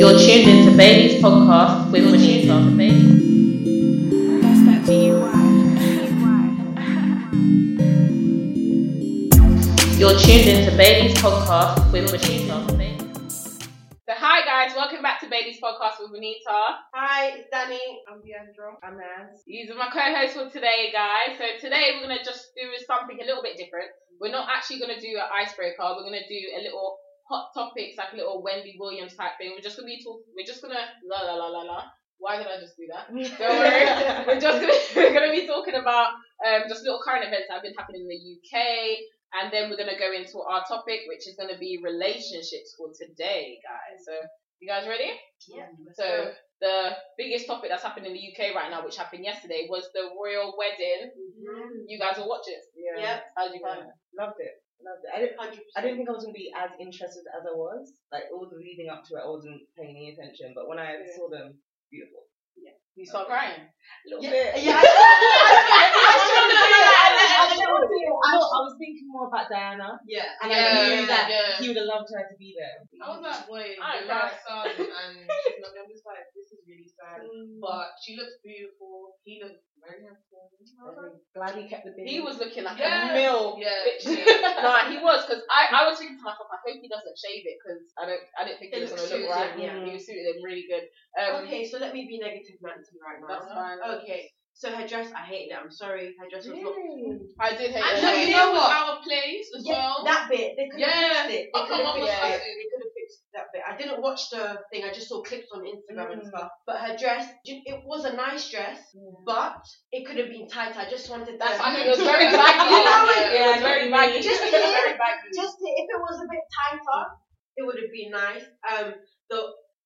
You're tuned into Bailey's podcast with Waneta. That's that DUI. You're tuned into Bailey's podcast with Waneta. So hi guys, welcome back to Bailey's podcast with Waneta. Hi, it's Danny. I'm Deandra. I'm Naz. These are my co-hosts for today, guys. So today we're gonna just do something a little bit different. We're not actually gonna do an icebreaker. We're gonna do a little hot topics, like little Wendy Williams type thing. We're just gonna be talking. We're just gonna la la la la la. Why did I just do that? Don't worry. we're just gonna we're gonna be talking about um just little current events that have been happening in the UK. And then we're gonna go into our topic, which is gonna be relationships for today, guys. So, you guys ready? Yeah. So the biggest topic that's happened in the UK right now, which happened yesterday, was the royal wedding. You guys will watch it. Yeah. How did you find it? Loved it. Loved it. I didn't, I didn't think I was going to be as interested as I was. Like, all the leading up to it, I wasn't paying any attention. But when I Yeah. saw them, beautiful. Yeah. You start crying. A little Yeah. bit. Yeah. I, I was thinking more about Diana. Yeah. And Yeah, I knew that yeah. he would have loved her to be there. I was like, wait, I last son, and she's not, I'm just like, this is really sad. Mm. But she looks beautiful. He looks very handsome. I was Glad he kept the baby. He was looking like Yeah. a mill. Yeah. Nah, he was because I, I was thinking to myself, I hope he doesn't shave it because I don't I didn't think It it was gonna look suited, right. yeah. he was suited him really good. Um, Okay, so let me be negative Nancy right now. That's fine. Okay. So her dress, I hated it. I'm sorry. Her dress was not. I did hate And it. the you know what? out of place as Yeah, well. that bit they could have Yeah. fixed it. They Oh, could have fixed it. That? They could have fixed that bit. I didn't watch the thing. I just saw clips on Instagram and Mm. stuff. But her dress, it was a nice dress, but it could have been tighter. I just wanted that. That's I think it was very baggy. You know what? yeah, it was very baggy. Just It to was hear- very baggy. just to, if it was a bit tighter, it would have been nice. Um, the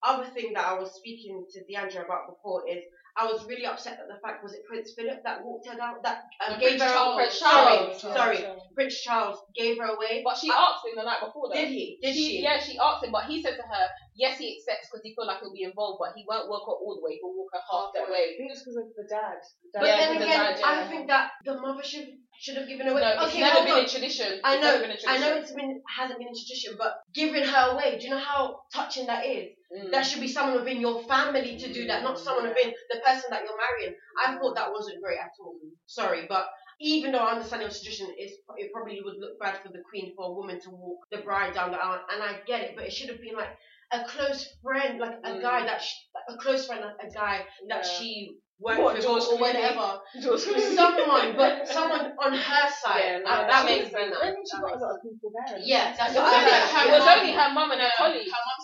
other thing that I was speaking to Deandra about before is I was really upset that the fact was it Prince Philip that walked her down that um, No, gave Prince her Charles. Prince Charles. Charles. Sorry, Prince Charles gave her away. But she asked him the night before though. Did he? Did she, she? Yeah, she asked him, but he said to her, yes, he accepts because he feel like he'll be involved, but he won't walk her all the way. He'll walk her half that I way. think it's because of the dad. The But Yeah, then because the again, dad, yeah. I think that the mother should should have given away. No, it's okay, never been on. a tradition. I It's know, never been a I know it's been hasn't been a tradition, but giving her away. Do you know how touching that is? Mm. That should be someone within your family to do that, not someone within the person that you're marrying. I thought that wasn't great at all. Sorry, but even though I understand it was tradition, it's, it probably would look bad for the queen for a woman to walk the bride down the aisle, and I get it, but it should have been like a close friend, like a Mm. guy that she, a close friend, like a guy that Yeah. she worked What, with George or whatever. Someone, but someone on her side. Yeah, no, Uh, that makes didn't sense. bring I think she got a lot of people there. Yeah, that's what was, I only, heard. it was only her mum and her colleagues. Her mum said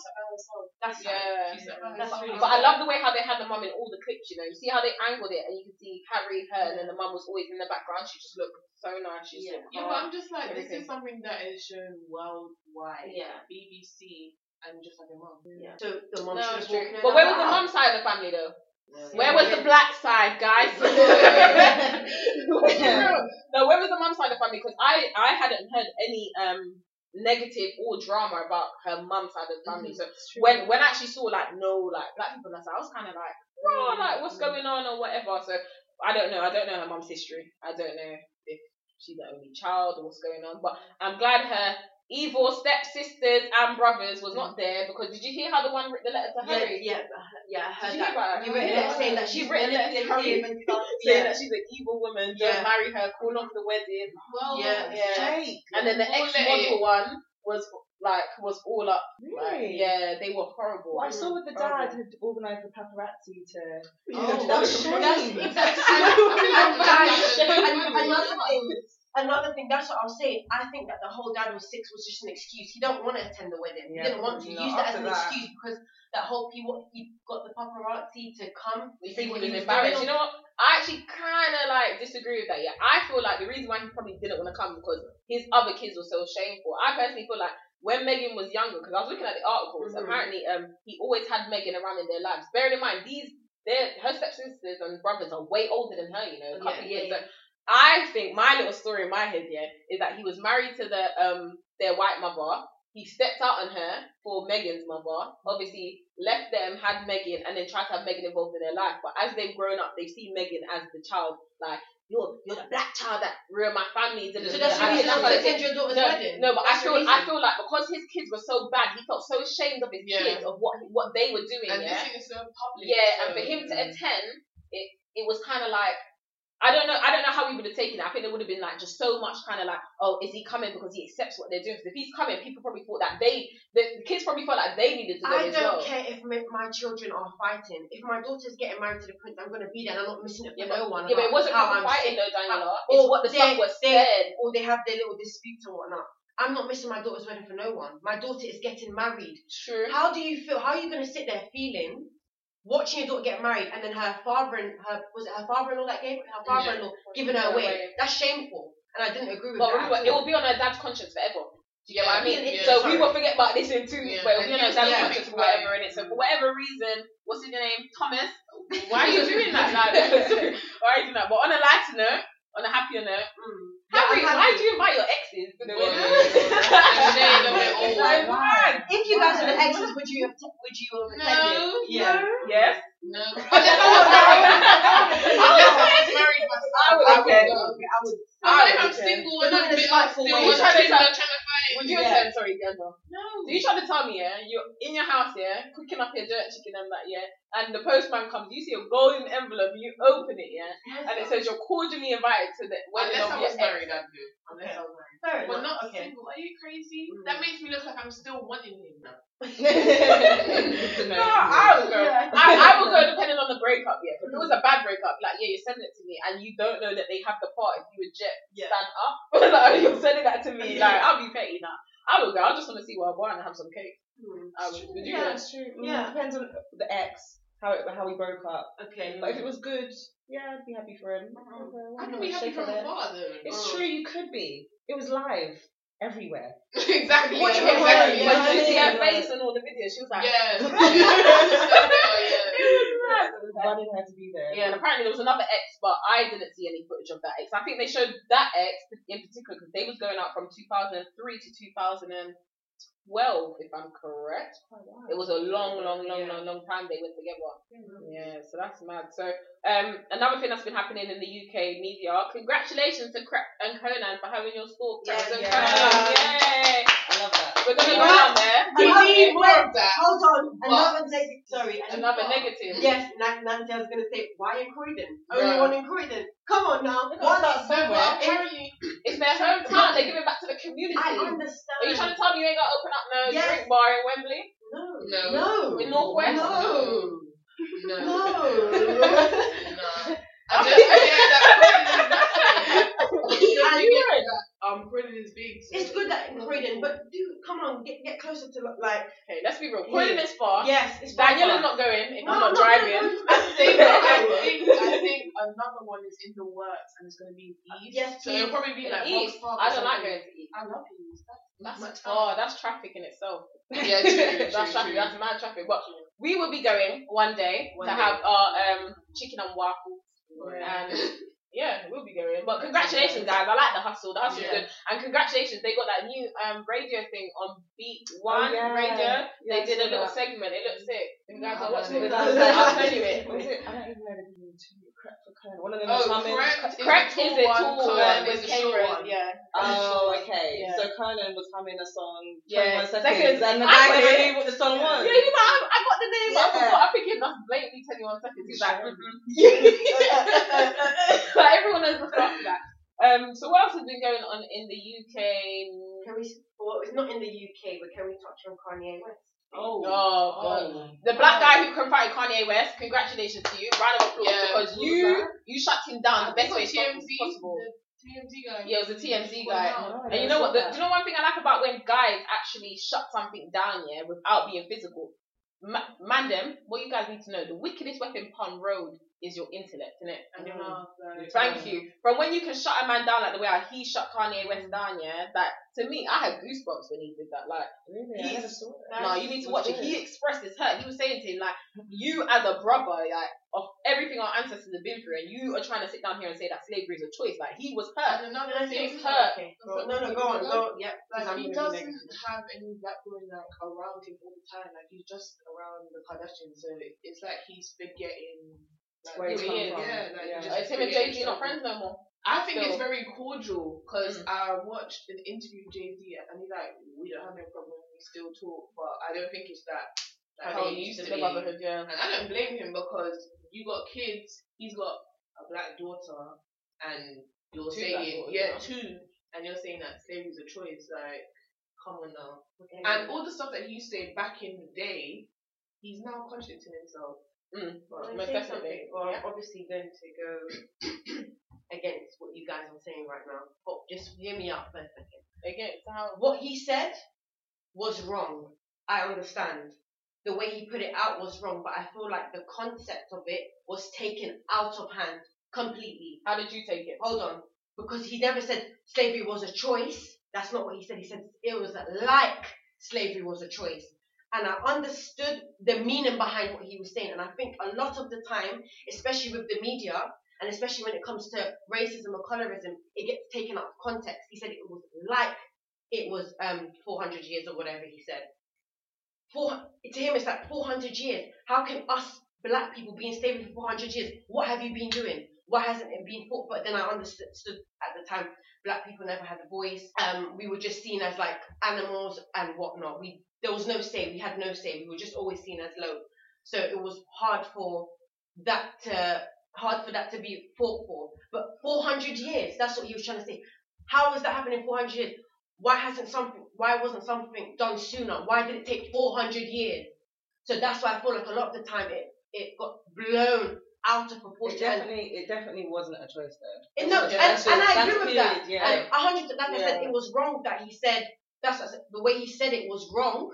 that herself. That's Yeah. She said That's really But I love the way how they had the mum in all the clips, you know. You see how they angled it and you can see Harry, her, and then the mum was always in the background. She just looked so nice. She just Yeah. looked Yeah, but. I'm just like, this is something that is shown worldwide. Yeah. BBC and just like a mum. Yeah. So the mom No, should true. But where was the out. mum side of the family though? Yeah. Where was the black side, guys? no, where was the mum side of the family? Because I, I hadn't heard any um negative or drama about her mum's side of the family. Mm-hmm. So when when I actually saw like no like black people, on that I was kind of like, oh, like what's going mm-hmm. on or whatever. So I don't know. I don't know her mum's history. I don't know if she's the only child or what's going on. But I'm glad her evil stepsisters and brothers was not there because did you hear how the one wrote the letter to Yeah, Harry? yeah, uh, yeah, I heard Did you hear that. about it? You written it saying that She she's written letters to Harry manipulative. saying Yeah. that she's an evil woman. Don't Yeah. marry her. Call off the wedding. Well, Yeah. Yeah. Jake. And then the All ex it model one was like was all up. Like, yeah, they were horrible. Well, I saw with the Horrible. dad had organised the paparazzi to. Oh, that's that's shame. exactly. Yeah. And, guys, and another thing, another thing. That's what I was saying. I think that the whole dad was six was just an excuse. He don't want to attend the wedding. Yeah, he didn't want to. No, used it as an that. excuse because that whole he he got the paparazzi to come. You see think he what was he was embarrassed? You know what? I actually kind of like disagree with that. Yeah, I feel like the reason why he probably didn't want to come because his other kids were so shameful. I personally feel like when Meghan was younger, because I was looking at the articles, Mhm. apparently um he always had Meghan around in their lives. Bearing in mind these, their her stepsisters and brothers are way older than her. You know, a couple Yeah, years. yeah, So I think my little story in my head, yeah, is that he was married to the um their white mother. He stepped out on her for Meghan's mother. Obviously, left them, had Meghan, and then tried to have Meghan involved in their life. But as they've grown up, they've seen Meghan as the child. Like you're you're the black child that ruined my family. So that's da." the reason I'm going to what it is. attend your daughter's No, wedding. no, but I That's the feel I feel like because his kids were so bad, he felt so ashamed of his Yeah. kids of what what they were doing. And yeah, this thing is so public. yeah, and for him to attend, it it was kind of like I don't know I don't know how we would have taken it. I think there would have been like just so much kind of like oh is he coming because he accepts what they're doing? Because if he's coming, people probably thought that they the, the kids probably felt like they needed to go I as don't well. care if my, my children are fighting. If my daughter's getting married to the prince, I'm going to be there and I'm not missing it for Yeah, no but, one. yeah, but it wasn't how people I'm fighting sick. though, Daniela. Uh, or It's what the stuff was they- said. Or they have their little disputes and whatnot. I'm not missing my daughter's wedding for no one. My daughter is getting married. True. How do you feel? How are you going to sit there feeling, watching your daughter get married, and then her father and her was it her father-in-law that gave her father-in-law giving her Giving her away? away. That's shameful, and I didn't agree with But that. remember, it will be on her dad's conscience forever. Do you get what I mean? Yeah, so sorry. we won't forget about this in two weeks, Yeah, but it will be on and her dad's yeah, about whatever in it. So for whatever reason, what's his name? Thomas. Why are you doing that? Like, why are you doing that? But on a lighter note, on a happier note, Mm. Harry, Yeah, why do you invite your exes Well, wedding? and they a little bit It's old. like, mad. If you guys were the exes, would you have t- would you have attended? No, Yeah. Yes. no. I was I married myself. I would I okay. would. Okay, I would. But if I'm single and I'm a bit spiteful still way. You on trying to Tinder tell- trying to find. Would you attend? Sorry, Gemma. No. So you trying to tell me, yeah, you're in your house, yeah, cooking up your dirt chicken and that, yeah, and the postman comes, you see a golden envelope, you open it, yeah, and it says you're cordially invited to the wedding Unless of I your was ex. married, I'd do. Unless. I was. Fair But enough. not okay. single. Are you crazy? Mm. That makes me look like I'm still wanting him now. Good to know. No, I would go. Yeah. I, I would go depending on the breakup, yeah. If it was a bad breakup, like yeah, you're sending it to me, and you don't know that they have the part if you reject Yeah. stand up, like you're sending that to me, like I'll be petty now. I would go. I just want to see what I want and have some cake. I would. Would you Yeah, go? it's true. Mm, Yeah. Depends on the ex, how it, how we broke up. Okay. But if it was good, yeah, I'd be happy for him. I can be happy from afar though. It's Oh. true, you could be. It was live everywhere. exactly. What yeah, you mean? exactly. But Yeah. did you see her face and all the videos? She was like, Yeah. Oh, yeah. It was wanting her to be there. Yeah, and apparently there was another ex, but I didn't see any footage of that ex. I think they showed that ex in particular because they was going out from 2003 to 2012, if I'm correct. It was a long, long, long, long, long time they were together. Yeah, so that's mad. So, um, another thing that's been happening in the UK media. Congratulations to Krept and Konan for having your store. Yeah, Cracks yeah. Konan. Yay! I love that. We're gonna go Yeah. down there. We Another- need more of that. Hold on. But- Another negative. Sorry. Another negative. Yes, Nan- Nancy, I was going to say, why in Croydon? Bruh. Only one in Croydon. Come on now. gotta What's somewhere. But It's their hometown. They're giving back to the community. I understand. Are you trying to tell me you ain't got to open up no Yes. drink bar in Wembley? No. No. No. In Northwest? No. no. No. No. I just, yeah, that Croydon is And. You get that, um, Croydon is big. So. it's good that in Croydon, but dude, come on, get get closer to like. Hey, let's be real. Croydon is far. Yes, it's far, Daniela's not going if No, I'm not no, driving. no, no. I think, I think, I think another one is in the works and it's going to be East. Yes, So it'll probably be like East, I don't like going to East. I love East. That's, That's far. That's traffic in itself. Yeah, true, that's true, traffic. true. That's mad traffic. But we will be going one day One to day. have our um chicken and waffles. Yeah. and yeah, we'll be going. But congratulations, guys! I like the hustle. The hustle's Yeah. good, and congratulations, they got that new um radio thing on Beats One Oh, yeah. Radio. Yeah, they did a little that. segment. It looked sick. If you guys are watching it. I'll tell you it. What is it? I don't even know the name. Krept for Konan. One of them Oh, is coming. correct. Krept is it one, tall one is with the short one. Yeah. Oh, okay. Yeah. So Konan was humming a song. Yeah, 21 seconds, and the I guy never knew what the song was. Yeah, you know, I, I got the name, I forgot. I think that's blatantly 21 seconds. He's like, like, everyone knows the start to that. Um, so what else has been going on in the UK? Can we? Well, it's not in the UK, but can we touch on Kanye West? Oh. Oh, God. The black guy who confronted Kanye West, congratulations to you. Round of applause Yeah. because you that? you shut him down the best way TMZ, possible. The TMZ guy. Yeah, it was a TMZ He guy. went. Oh, And you know what? The, do you know one thing I like about when guys actually shut something down, yeah, without being physical? Ma- man, them, what you guys need to know: the wickedest weapon pun road is your intellect, innit? And your mouth, mm. like, Thank you. From when you can shut a man down like the way how he shut Kanye West down, yeah, that to me, I had goosebumps when he did that. Like, Really? I He's- never no, you need to watch it. good. He expressed his hurt. He was saying to him, like, you as a brother, like, of everything our ancestors have been through, and you are trying to sit down here and say that slavery is a choice. Like, he was hurt. And another Let's thing, hurt. Okay. Go, no, no, go on. Go. Yep. like he doesn't have any black women like around him all the time. Like he's just around the Kardashians, so it's like he's forgetting Like, Where yeah, come from. yeah, like, Yeah. just Like, him and Z not friends no more. I think Still. it's very cordial because Mm. I watched an interview with Z and he's like, we don't have no problem, we still talk, but I don't think it's that. Like, How it used to be. motherhood, yeah. And I don't blame him because you got kids, he's got a black daughter, and you're Two saying, yeah. two, and you're saying that slavery's a choice. Like, come on now. Okay. And all the stuff that he used to say back in the day, he's now contradicting himself. Mm. Can most definitely. Well, Yeah. I'm obviously going to go against what you guys are saying right now. But just hear me out for a second. Again, so how What he said was wrong. I understand. The way he put it out was wrong, but I feel like the concept of it was taken out of hand completely. how did you take it? Hold on. Because he never said slavery was a choice. That's not what he said. He said it was like slavery was a choice. And I understood the meaning behind what he was saying. And I think a lot of the time, especially with the media, and especially when it comes to racism or colorism, it gets taken out of context. He said it was like it was um 400 years or whatever he said. Four, to him, it's like 400 years. How can us black people be in slavery for 400 years? What have you been doing? Why hasn't it been fought? But then I understood at the time, black people never had a voice. Um, we were just seen as like animals and whatnot. We there was no say. We had no say. We were just always seen as low. So it was hard for that to hard for that to be fought for. But 400 years, that's what he was trying to say. How is that happening 400 years? Why hasn't something? Why wasn't something done sooner? Why did it take 400 years? So that's why I feel like a lot of the time it it got blown out of It proportion. And- definitely, it definitely wasn't a choice though. and no, Yeah, and, and it. I agree with that. yeah. And a hundred, like I said, it was wrong that he said. That's said, the way he said it was wrong.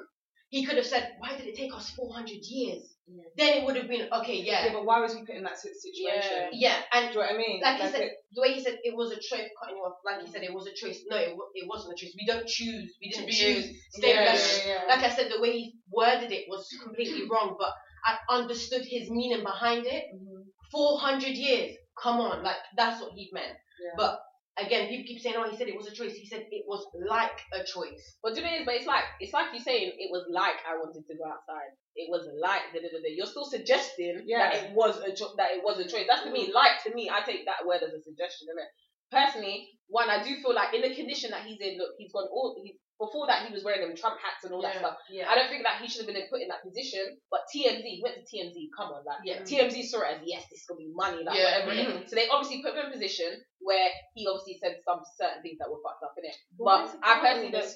He could have said, "Why did it take us 400 years?" Yeah. Then it would have been okay, Yeah, yeah, but why was he put in that situation? yeah. Do And you know what I mean? like he Like said, it- the way he said it was a choice, cutting you off. Like he said, it was a choice. No, it, it wasn't a choice. We don't choose. We didn't choose. Stay yeah, yeah, yeah. Like I said, the way he worded it was completely wrong. But I understood his meaning behind it. Mhm. 400 years. Come on, like that's what he meant. Yeah. But again, people keep saying, "Oh, he said it was a choice." He said it was like a choice. But do you know it is? But it's like it's like you saying it was like I wanted to go outside. It was like da, da, da, da. you're still suggesting Yeah. that it was a cho- that it was a choice. That's to me mm. like to me. I take that word as a suggestion, innit? Personally, one I do feel like in the condition that he's in, look, he's gone all. He, before that, he was wearing them Trump hats and all that Yeah, stuff. Yeah. I don't think that he should have been put in that position. But TMZ, he went to TMZ. Come on, like yeah. TMZ saw it as yes, this is gonna be money, like Yeah. whatever. Mhm. So they obviously put him in a position where he obviously said some certain things that were fucked up in it. But I personally don't.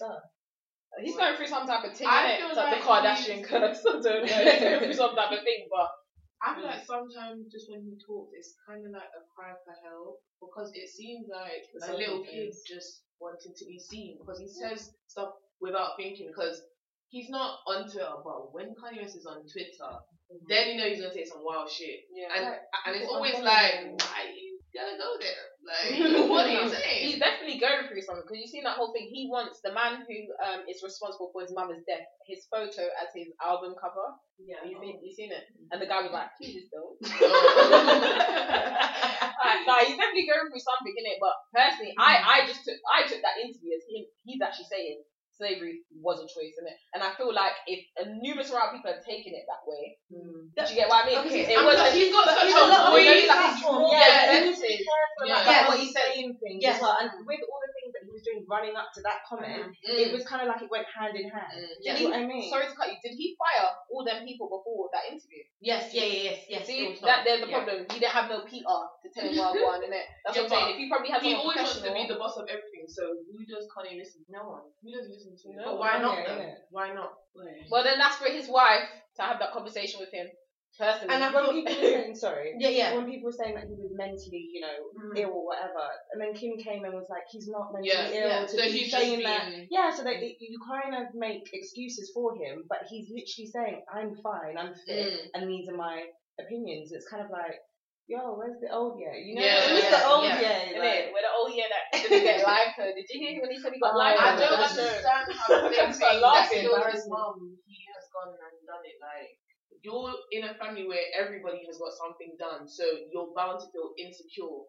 He's going through some type of thing, I feel It's like, the Kardashian curse. I don't know. He's going through some type of thing, but I feel like sometimes just when he talks, it's kind of like a cry for help because it seems like a little kid just wanting to be seen because he says stuff without thinking because he's not on Twitter, but when Kanye West is on Twitter, then you know he's gonna say some wild shit, yeah. and and it's always like, why you gotta go there? Like, what are you saying? He's definitely going through something because you've seen that whole thing. He wants the man who um is responsible for his mother's death, his photo as his album cover. Yeah. You seen you seen it? And the guy was like, "Please just don't." Oh. Like, he's definitely going through something in it. But personally, I I just took I took that interview as him. He's actually saying slavery was a choice in it, and I feel like if a numerous amount of people have taken it that way, Mm. do you get what I mean? Okay, it I'm was sorry, he's got such a of- voice. like a small yeah. percentage. Yeah. about what he's saying things Yes. as well. And with all the things was doing running up to that comment, it was kind of like it went hand in hand. Mm. Do Yeah. you know what I mean? Sorry to cut you. Did he fire all them people before that interview? Yes. Yeah. Yeah. Yes. Yes. See, that there's the yeah. problem. He didn't have no PR to tell him what one, innit? That's Yeah, what I'm saying. If he probably had He always wants to be the boss of everything. So who does Kanye listen? To? No one. Who does he listen to? No But why not? Though? yeah. Why not? well, then that's for his wife to have that conversation with him personally. And When people were saying, sorry, Yeah. Yeah. when people were saying that he was mentally, you know, Mhm. ill or whatever, and then Kim came and was like, he's not mentally Yeah, ill. yeah. To So he's saying that, yeah. So that it, you kind of make excuses for him, but he's literally saying, I'm fine, I'm fit, Mm. and these are my opinions. It's kind of like, yo, where's the old yeah? You know, Yeah, where's yeah, the old yeah. Innit? Like, Where the oh yeah that didn't get live code. Did you hear when he said he got Oh, live I don't understand how things start that his mum, he has gone and done it. Like you're in a family where everybody has got something done, so you're bound to feel insecure.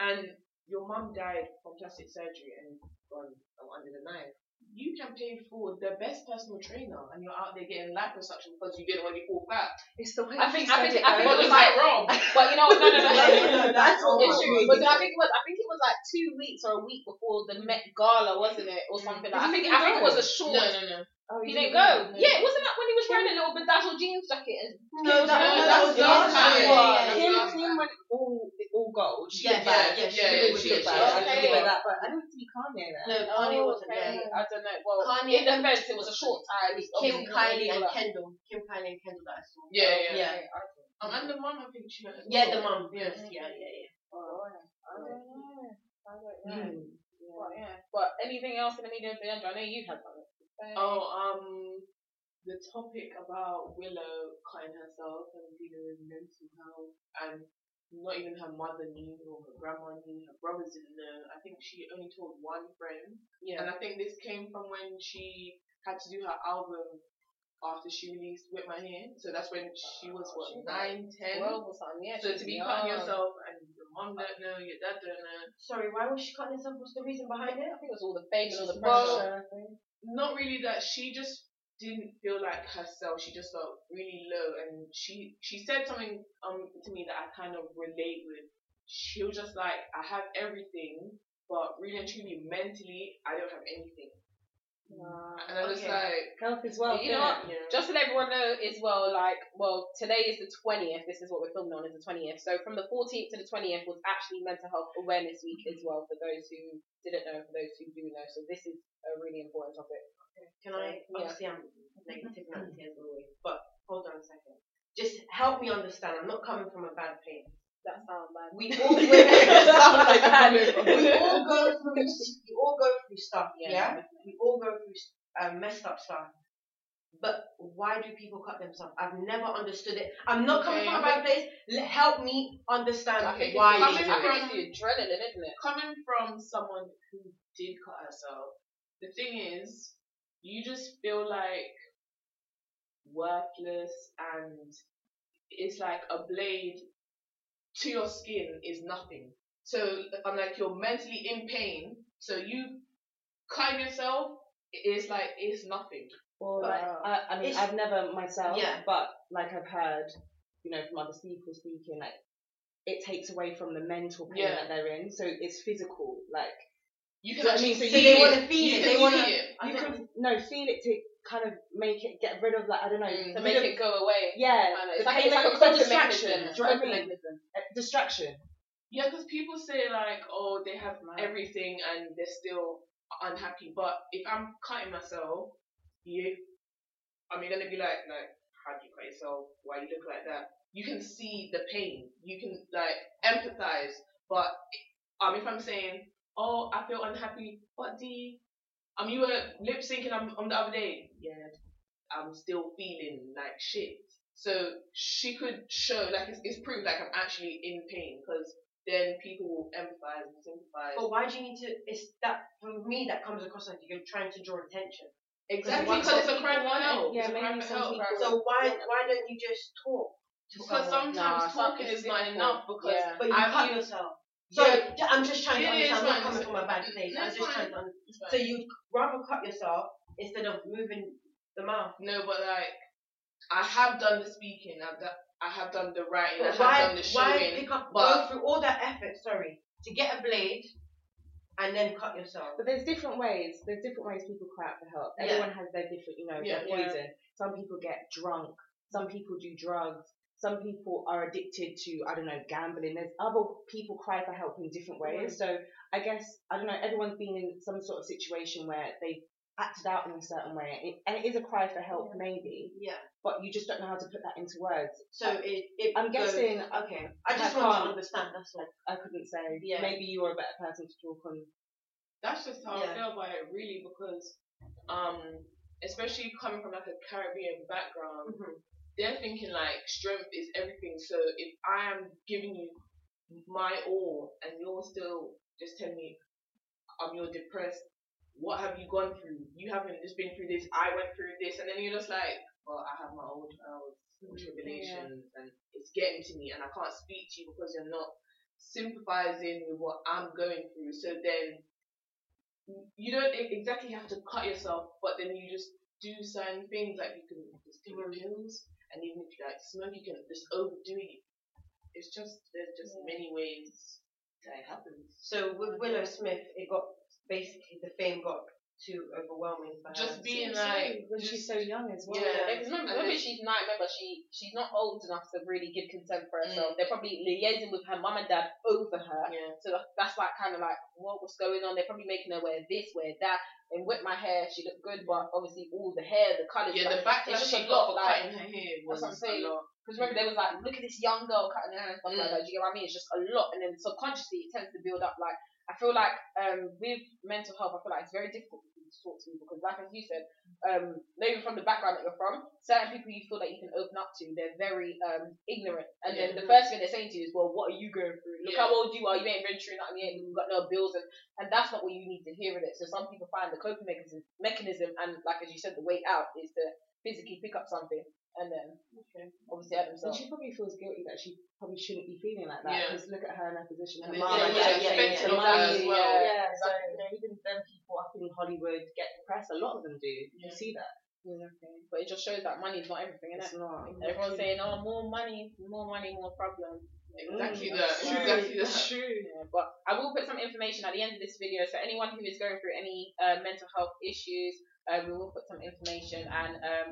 And your mum died from plastic surgery and gone um, under the knife. you can pay for the best personal trainer and you're out there getting liposuction because you didn't want to fall fat. It's the way I think- I think- it, I think it was like- wrong? But you know, no, no, no, no. That's all wrong. But I think it was. I think it was like two weeks or a week before the Met Gala, wasn't it, or something like. I think. I think it was a short. No, no, no. Oh, He you didn't know. go. Yeah, wasn't that when he was wearing a little bedazzled jeans jacket and No, that, No, that, was the last last year. time. Yeah, Yeah, yeah, Him, yeah. him went all all gold. She Yeah, was bad. yeah, yeah, she she did, was she good she I did. give her that, but I don't see Kanye there. No, Kanye Oh, wasn't okay. there. I don't know. Well, Kanye in defense, it was a short time. Kim, Kylie, and Kendall. Kim, Kylie, and Kendall that I saw. Yeah, yeah. Yeah. Um, and the mum, I think she went as Yeah, the mum. Yeah. Yeah, yeah, yeah. Oh, I don't know. I don't know. Mm. But yeah. But anything else in the media for I know you had something. Oh, um, the topic about Willow cutting herself and dealing with mental health and not even her mother knew or her grandma knew, her brothers didn't know. I think she only told one friend. yeah. And I think this came from when she had to do her album after she released Whip My Hair. So that's when she was, what, She was nine, ten? Twelve or something. Yeah. So to be young. cutting yourself and your mom don't know, your dad don't know. Sorry, why was she cutting herself? What's the reason behind it? I think it was all the fame and all the pressure. Well, pressure. Not really that she just didn't feel like herself she just felt really low and she she said something um to me that i kind of relate with she was just like i have everything but really and truly mentally i don't have anything and i was okay. like Health is well. You know what? know, Just to let everyone know as well, like, well, today is the 20th. This is what we're filming on, is the 20th. So from the 14th to the 20th was actually Mental Health Awareness Week as well, for those who didn't know, for those who do know. So this is a really important topic. Can I? Yeah. Obviously, I'm negative Nancy as always, but hold on a second. Just help me understand. I'm not coming from a bad place. That sounds bad. We all we, Sounds like bad. we all go through we all go through stuff. Yeah, Yeah, we all go through um, messed up stuff. But why do people cut themselves? I've never understood it. I'm not coming from a bad place. L- help me understand I think why it's, they I do think it. it's the adrenaline, isn't it? coming from someone who did cut herself the thing is you just feel like worthless and it's like a blade to your skin is nothing. So I'm like you're mentally in pain. So you cutting yourself is like it's nothing. Well, But, like, I, I mean, I've never myself, Yeah. but like I've heard, you know, from other people speaking, like it takes away from the mental pain Yeah. that they're in, so it's physical. Like You can you know what I mean? So they wanna feel it, they wanna- it. I you can no feel it to kind of make it get rid of like I don't know Mm. To make of- it go away. yeah Kinda. It's like, it's like a it's a coping distraction. mechanism. Do you know what I mean? Distraction. Yeah, because people say like, oh, they have Right. everything and they're still unhappy. But if I'm cutting myself, you, I mean, gonna be like, like, how do you cut yourself? Why you look like that? You can see the pain. You can like empathize. But um, if I'm saying, oh, I feel unhappy, but D, um, you were lip syncing on, on the other day. Yeah, I'm still feeling like shit. So she could show like it's, it's proof like I'm actually in pain because then people will empathize and sympathize. But why do you need to? It's that for me that comes across like you're trying to draw attention. exactly because it's a some cry for help. Yeah, cry maybe for some help. people- So why why don't you just talk? To Because someone? sometimes Nah, talking is not enough because Yeah. But you I've cut used- yourself. Yeah. Sorry, j- I'm just trying to understand. I'm not coming from a bad place. I'm just fine. trying to understand. So you'd rather cut yourself instead of moving the mouth. no, but like I have done the speaking. I've done. I have done the writing. I have why, done the showing. why pick up, but- go through all that effort, sorry, to get a blade and then cut yourself? But there's different ways. There's different ways people cry out for help. Yeah. Everyone has their different, you know, Yeah. their Yeah. poison. Some people get drunk. Some people do drugs. Some people are addicted to, I don't know, gambling. There's other people cry for help in different ways. So I guess, I don't know, everyone's been in some sort of situation where they've acted out in a certain way. It, and it is a cry for help, maybe, Yeah. but you just don't know how to put that into words. So it, it I'm goes- guessing, okay. I just I want to can't- understand. That's all. I couldn't say. Yeah. Maybe you're a better person to talk on. that's just how Yeah. I feel about it, really, because um, especially coming from like a Caribbean background, Mhm. They're thinking like strength is everything. So if I am giving you my all and you're still just telling me um you're depressed, what have you gone through? You haven't just been through this. I went through this, and then you're just like, well, I have my own trials and tribulations, and it's getting to me, and I can't speak to you because you're not sympathizing with what I'm going through. So then you don't exactly have to cut yourself, but then you just do certain things like you can just take pills, and even if you like smoke, you can just overdo it. It's just there's just many ways that it happens. So with Willow Smith, it got basically the fame got too overwhelming for her. Just being So- like when she's so young as well. Yeah. Because remember, remember she's nine. Remember, she she's not old enough to really give consent for Mm. herself. They're probably liaising with her mum and dad over her. yeah. So that's like kind of like what was going on. They're probably making her wear this, wear that, and whip my hair. She looked good, but obviously all the hair, the colours. Yeah, the like, backlash it's just she a got for like- cutting her hair That's what I'm saying. Because remember, they was like, look at this young girl cutting her hair and stuff like Mm. that. Do you get what I mean? It's just a lot, and then subconsciously it tends to build up. Like I feel like um with mental health, I feel like it's very difficult to talk to because, like as you said, um maybe from the background that you're from, certain people you feel that you can open up to, they're very um ignorant, and then the first thing they're saying to you is, well, what are you going through? Look Yeah. how old you are. You ain't been through nothing. You ain't got no bills, and and that's not what you need to hear in it. So some people find the coping mechanism, mechanism, and like as you said, the way out is to physically pick up something and then obviously hurt And she probably feels guilty that she probably shouldn't be feeling like that Yeah. because look at her in her position. Her And mum, then and yeah, dad yeah, yeah, to yeah, money, as well. Yeah, so you know, even them people up in Hollywood get depressed. A lot of them do. You see that? Exactly. But it just shows that money is not everything, It's innit? not. Everyone's saying, oh, more money, more money, more problems. Exactly Mm, that. that's true. Exactly that. That's true. Yeah, but I will put some information at the end of this video. So anyone who is going through any uh, mental health issues, uh, we will put some information. And um,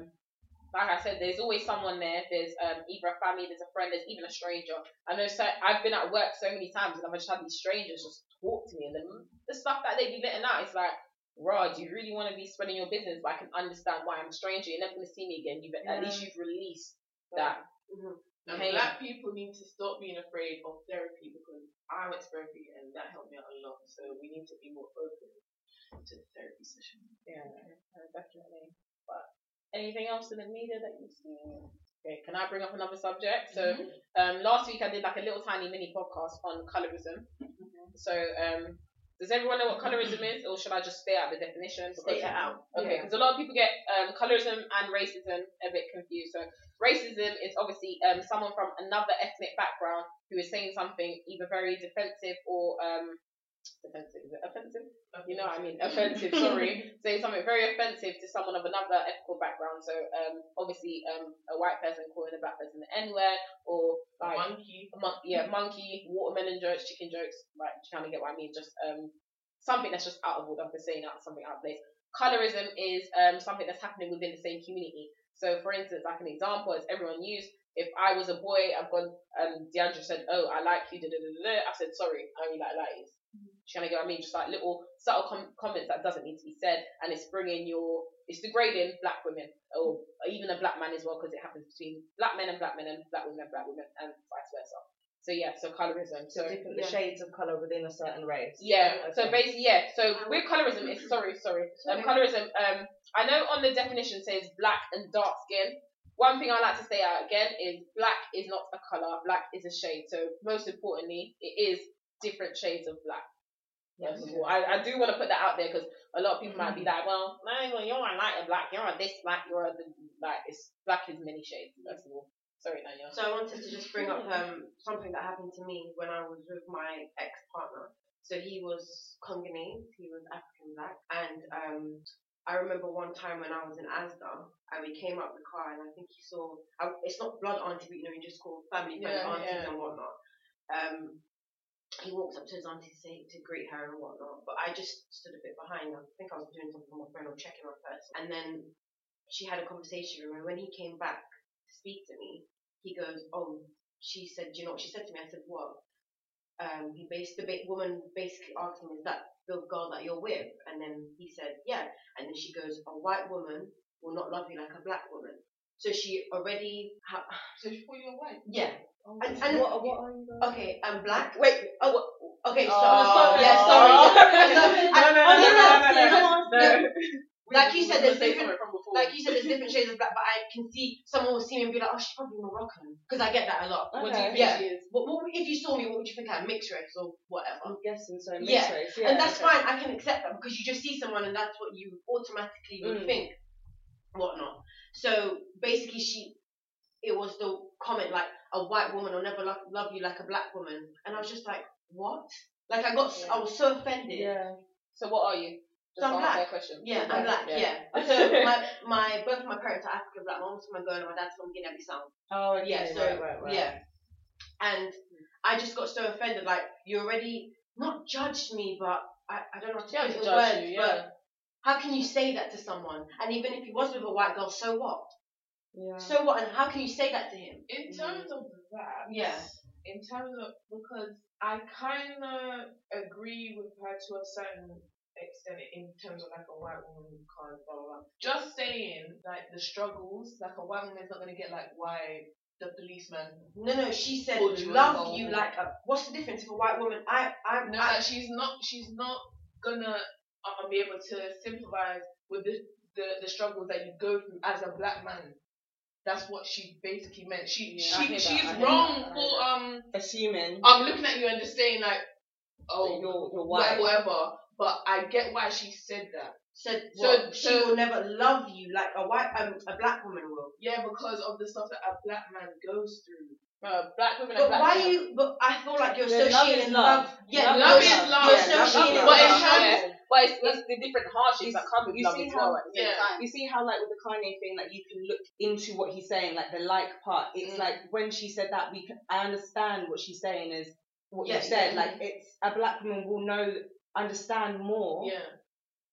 like I said, there's always someone there. There's um, either a family, there's a friend, there's even a stranger. I know. So I've been at work so many times, and I've just had these strangers just talk to me, and the, the stuff that they be letting out, it's like. Rod, do you really want to be spreading your business? But I can understand why I'm a stranger. You're never going to see me again. You've, At least you've released that. And Pain. black people need to stop being afraid of therapy because I went to therapy and that helped me out a lot. So we need to be more open to the therapy session. Yeah, uh, definitely. But anything else in the media that you've seen? Okay, can I bring up another subject? So um, last week I did like a little tiny mini podcast on colorism. So um, does everyone know what colorism is, or should I just stay out the definition? Stay it out. Okay, because a lot of people get um, colorism and racism a bit confused. So racism is obviously um, someone from another ethnic background who is saying something either very defensive or defensive. Is it offensive? You know what I mean? Offensive. Sorry, saying something very offensive to someone of another ethical background. So um, obviously um, a white person calling a black person the N word or like monkey. a mon- yeah, monkey, watermelon jokes, chicken jokes, like you kind of get what I mean. Just um, something that's just out of order for saying out something out of place. Colorism is um something that's happening within the same community. So, for instance, like an example, as everyone used, if I was a boy, I've gone, um, Deandra said, "Oh, I like you," da, da, da, da, da. I said, "Sorry, I only like lighties." Do you get what I mean? Just like little subtle com- comments that doesn't need to be said, and it's bringing your, it's degrading black women or even a black man as well, because it happens between black men and black men and black women and black women and vice versa. So yeah, so colorism. So So different yeah. the shades of color within a certain race. yeah, so basically yeah. So with colorism, it's sorry, sorry. Um, colorism. Um, I know on the definition says black and dark skin. One thing I like to say out again is black is not a color. Black is a shade. So most importantly, it is different shades of black. All, I, I do want to put that out there because a lot of people might be like, well, no, well, you're a lighter black, you're a this black, you're a like it's black is many shades. Of all, sorry, Daniel. So I wanted to just bring up um, something that happened to me when I was with my ex partner. So he was Congolese, he was African black, and um, I remember one time when I was in Asda and we came out the car and I think he saw. I, it's not blood auntie, but you know, you just call family friends Yeah, aunties yeah. and whatnot. Um, he walks up to his auntie to say to greet her and whatnot, but I just stood a bit behind. I think I was doing something on my phone or checking her first, and then she had a conversation with me. When he came back to speak to me, he goes, "Oh, she said, do you know what she said to me?" I said, "What?" Um, he based the ba- woman basically asked him, "Is that the girl that you're with?" And then he said, "Yeah." And then she goes, "A white woman will not love you like a black woman." So she already, ha- So she thought you were white. yeah. And, and What, what are you okay, I'm black. Wait, oh, okay, so Oh. yeah, sorry. So, I- No, no, oh, no, no, no, no, no. no. Like you said, there's different, from before. like you said, there's different shades of black, but I can see someone will see me and be like, oh, she's probably Moroccan, because I get that a lot. What do you think Yeah. she is? What, what, if you saw me, what would you think I'm mixed race or whatever? I'm guessing so. Yeah, Mixed race, yeah. and that's okay. fine. I can accept that because you just see someone and that's what you automatically would Mm. think, whatnot. So basically, she, it was the comment like a white woman will never love, love you like a black woman, and I was just like, what? Like I got, I was so offended. Yeah. So what are you? Just So I'm black. question. Yeah, I'm black. Yeah. So my my both my parents are African black. My mom's from Angola. My dad's from Guinea-Bissau. Oh, okay, Yeah. So right, right, right. yeah, and I just got so offended. Like you already not judged me, but I, I don't know how to She put it in judged words. you, But yeah. how can you say that to someone? And even if he was with a white girl, so what? Yeah. So what? And how can you say that to him? In terms of that, Yeah. in terms of because I kind of agree with her to a certain extent in terms of like a white woman who can't blah blah blah. Just saying like the struggles, like a white woman's not gonna get like why the policeman. No, no. She said Would you love involve you like a. What's the difference if a white woman? I I No, I, like she's not she's not gonna uh, be able to sympathize with the, the the struggles that you go through as a black man. That's what she basically meant. She Yeah, she hear that, she's wrong that, I for um Assuming I'm looking at you and just saying like oh you're, you're whatever, white. whatever. But I get why she said that. said So- what? she will never love you like a white um, a black woman will. Yeah, because of the stuff that a black man goes through. Uh, black women But black why men. you? But I feel like you're Yeah, love love. Yeah, Love you're- is love. You're Yeah, love love. But in love. terms, but it's, it's the different hardships that come with You love see as how- well at the same yeah. time. You see how like with the Kanye thing, like you can look into what he's saying, like the like part. It's Mm. like when she said that, we can, I understand what she's saying is what Yeah, you said. yeah. Like it's a black woman will know, understand more Yeah.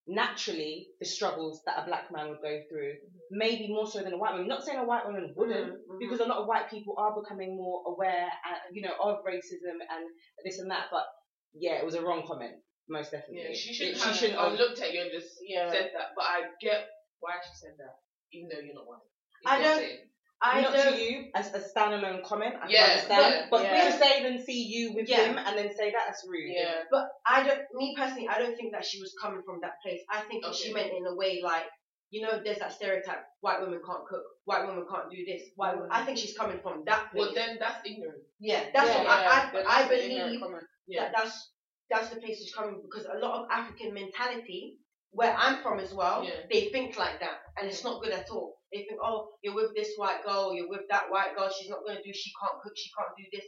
naturally the struggles that a black man would go through, maybe more so than a white woman. Not saying a white woman wouldn't, Mhm, mhm. because a lot of white people are becoming more aware, and, you know, of racism and this and that. But yeah, it was a wrong comment, most definitely. Yeah, she shouldn't she have shouldn't have. looked at you and just Yeah. said that. But I get why she said that, even though you're not one. I don't- I not don't. to you as a standalone comment, I Yeah, understand. yeah, but yeah. to say then see you with Yeah. him and then say that, that's rude. Yeah. But I don't. Me personally, I don't think that she was coming from that place. I think that she Okay. meant in a way like. You know, there's that stereotype: white women can't cook, white women can't do this. White women, I think she's coming from that place. Well, then that's ignorant. yeah, that's Yeah, what yeah, I, I, I that's an ignorant believe comment. Yeah. that that's that's the place she's coming because a lot of African mentality, where I'm from as well, Yeah. they think like that, and it's not good at all. They think, oh, you're with this white girl, you're with that white girl, she's not gonna do, she can't cook, she can't do this,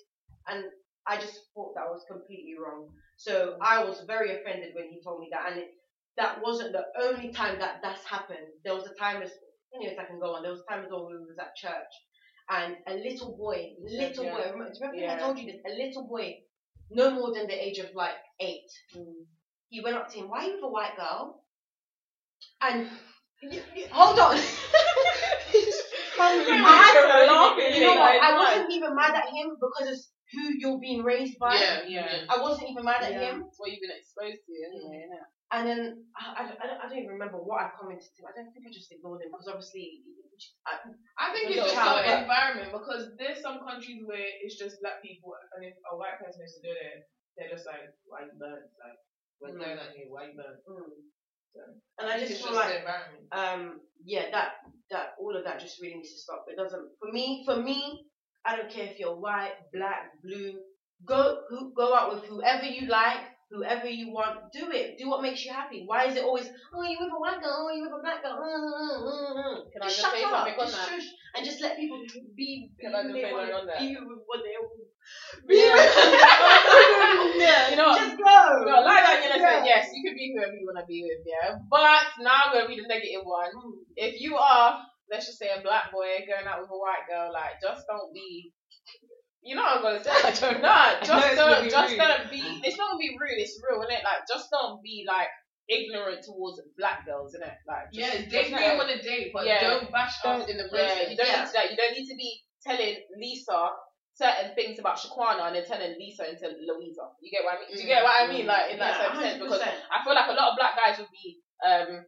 and I just thought that was completely wrong. So I was very offended when he told me that, and it, that wasn't the only time that that's happened. There was a time as anyways I can go on. There was times when we was at church, and a little boy, little yeah. boy, remember, do you remember Yeah. I told you this? A little boy, no more than the age of like eight. Mm. He went up to him, "Why are you with a white girl?" And y- y- hold on. I had. You know what? I wasn't even mad at him because it's who you're being raised by. Yeah, Yeah. I wasn't even mad at Yeah. him. It's what you've been exposed to anyway, innit? And then I, I, I, don't, I don't even remember what I commented to. I don't think I just ignored him because obviously, I, I think It's just but- environment because there's some countries where it's just black people, and if a white person is to do it, they're just like, white burnt? Like, we're Mm. you, why you burnt? mm. So, and I just feel just like um yeah that that all of that just really needs to stop it doesn't for me for me i don't care if you're white black blue go who, go out with whoever you like whoever you want do it do what makes you happy why is it always oh you with a white girl oh you with a black girl uh. Can I just just shut say up something on just that? shush and just let people be Can I who they want that? be with what they want Yeah. You know just go No, lie down your Yeah. yeah. yes, you can be whoever you want to be with, yeah. But now I'm going to be the negative one. If you are, let's just say, a black boy going out with a white girl, like, just don't be. You know what I'm gonna say? I don't know just don't, just rude. don't be. It's not gonna be rude. It's real, innit? Like, just don't be like ignorant towards black girls, isn't it? Like, just, Yeah, date you want to date, but Yeah. don't bash us don't in the yeah, you don't Yeah. need to, like, you don't need to be telling Lisa certain things about Shaquana and then turning Lisa into Louisa. You get what I mean? Do you get what I mean? Like in that Yeah, sense, because I feel like a lot of black guys would be um,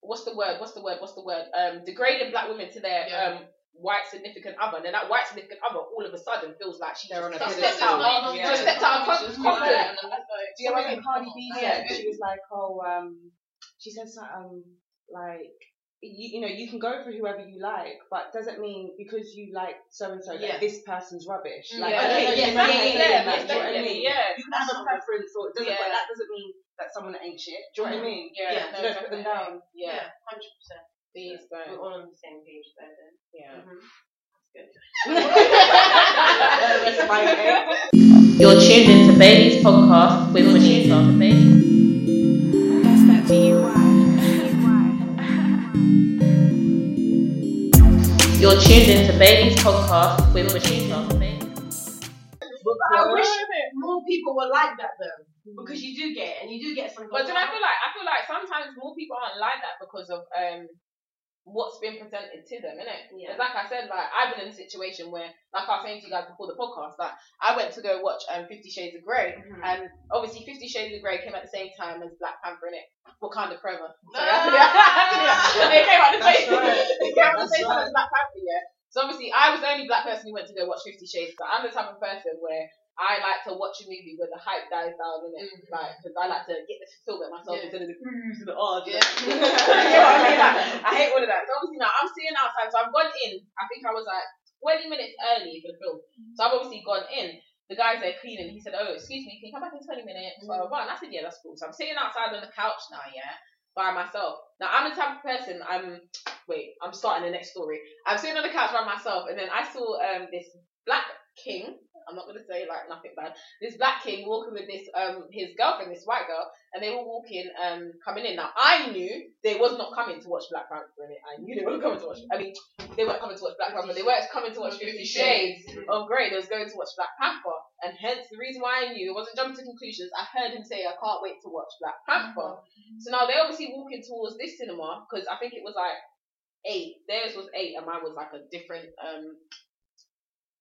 what's the word? What's the word? What's the word? Um, degrading black women to their Yeah. um white significant other. And then that white significant other all of a sudden feels like she's They're on a just pedestal. stepped out. Yeah. Just stepped out of com- Just confidence. and I'm just like, Do you know what I Something mean? Cardi B Yeah. said. She was like, oh, um, she said something um, like, you, you know, you can go for whoever you like, but doesn't mean because you like so and so Yeah. that this person's rubbish. Like, Yeah, okay, yeah, you yeah, can yeah, say yeah, that, do you know what I definitely, mean? yeah. You can have a preference, or it doesn't, Yeah. but that doesn't mean that someone ain't shit. Do you know what I mean? Yeah, Yeah. no, Don't put them down. Yeah, yeah hundred percent Please don't. We're all on the same page there then. Yeah. Mm-hmm. You're tuned into Bailey's podcast with Waneta. That's that DUI. You're tuned into Bailey's podcast with Waneta. I wish more people were like that though because you do get and you do get some. But then I feel like I feel like sometimes more people aren't like that because of um what's been presented to them, innit? Yeah. Like I said, like I've been in a situation where, like I was saying to you guys before the podcast, like I went to go watch um Fifty Shades of Grey, Mhm. and obviously Fifty Shades of Grey came at the same time as Black Panther, innit? Wakanda Forever. So Ah. they came out the same. Right. they came out the That's same time right. as Black Panther, yeah. So obviously I was the only black person who went to go watch Fifty Shades. But I'm the type of person where I like to watch a movie where the hype dies down in it, Mhm. like because I like to get the fulfillment myself Yeah. instead of the oohs and the ahs. Yeah. you know I mean? Like, I hate all of that. So obviously now I'm sitting outside, so I've gone in. I think I was like 20 minutes early for the film, so I've obviously gone in. The guy's there cleaning. He said, "Oh, excuse me, can you come back in 20 minutes?" Blah, blah. And I said, "Yeah, that's cool." So I'm sitting outside on the couch now, yeah, by myself. Now I'm the type of person. I'm wait. I'm starting the next story. I'm sitting on the couch by myself, and then I saw um this black king. I'm not gonna say like nothing bad. This black king walking with this um his girlfriend, this white girl, and they were walking um coming in. Now I knew they was not coming to watch Black Panther. innit? I knew they weren't coming to watch. I mean, they weren't coming to watch Black Panther. They weren't coming to watch Fifty Shades of Grey. They was going to watch Black Panther, and hence the reason why I knew it wasn't jumping to conclusions. I heard him say, "I can't wait to watch Black Panther." So now they're obviously walking towards this cinema because I think it was like eight. Theirs was eight, and mine was like a different um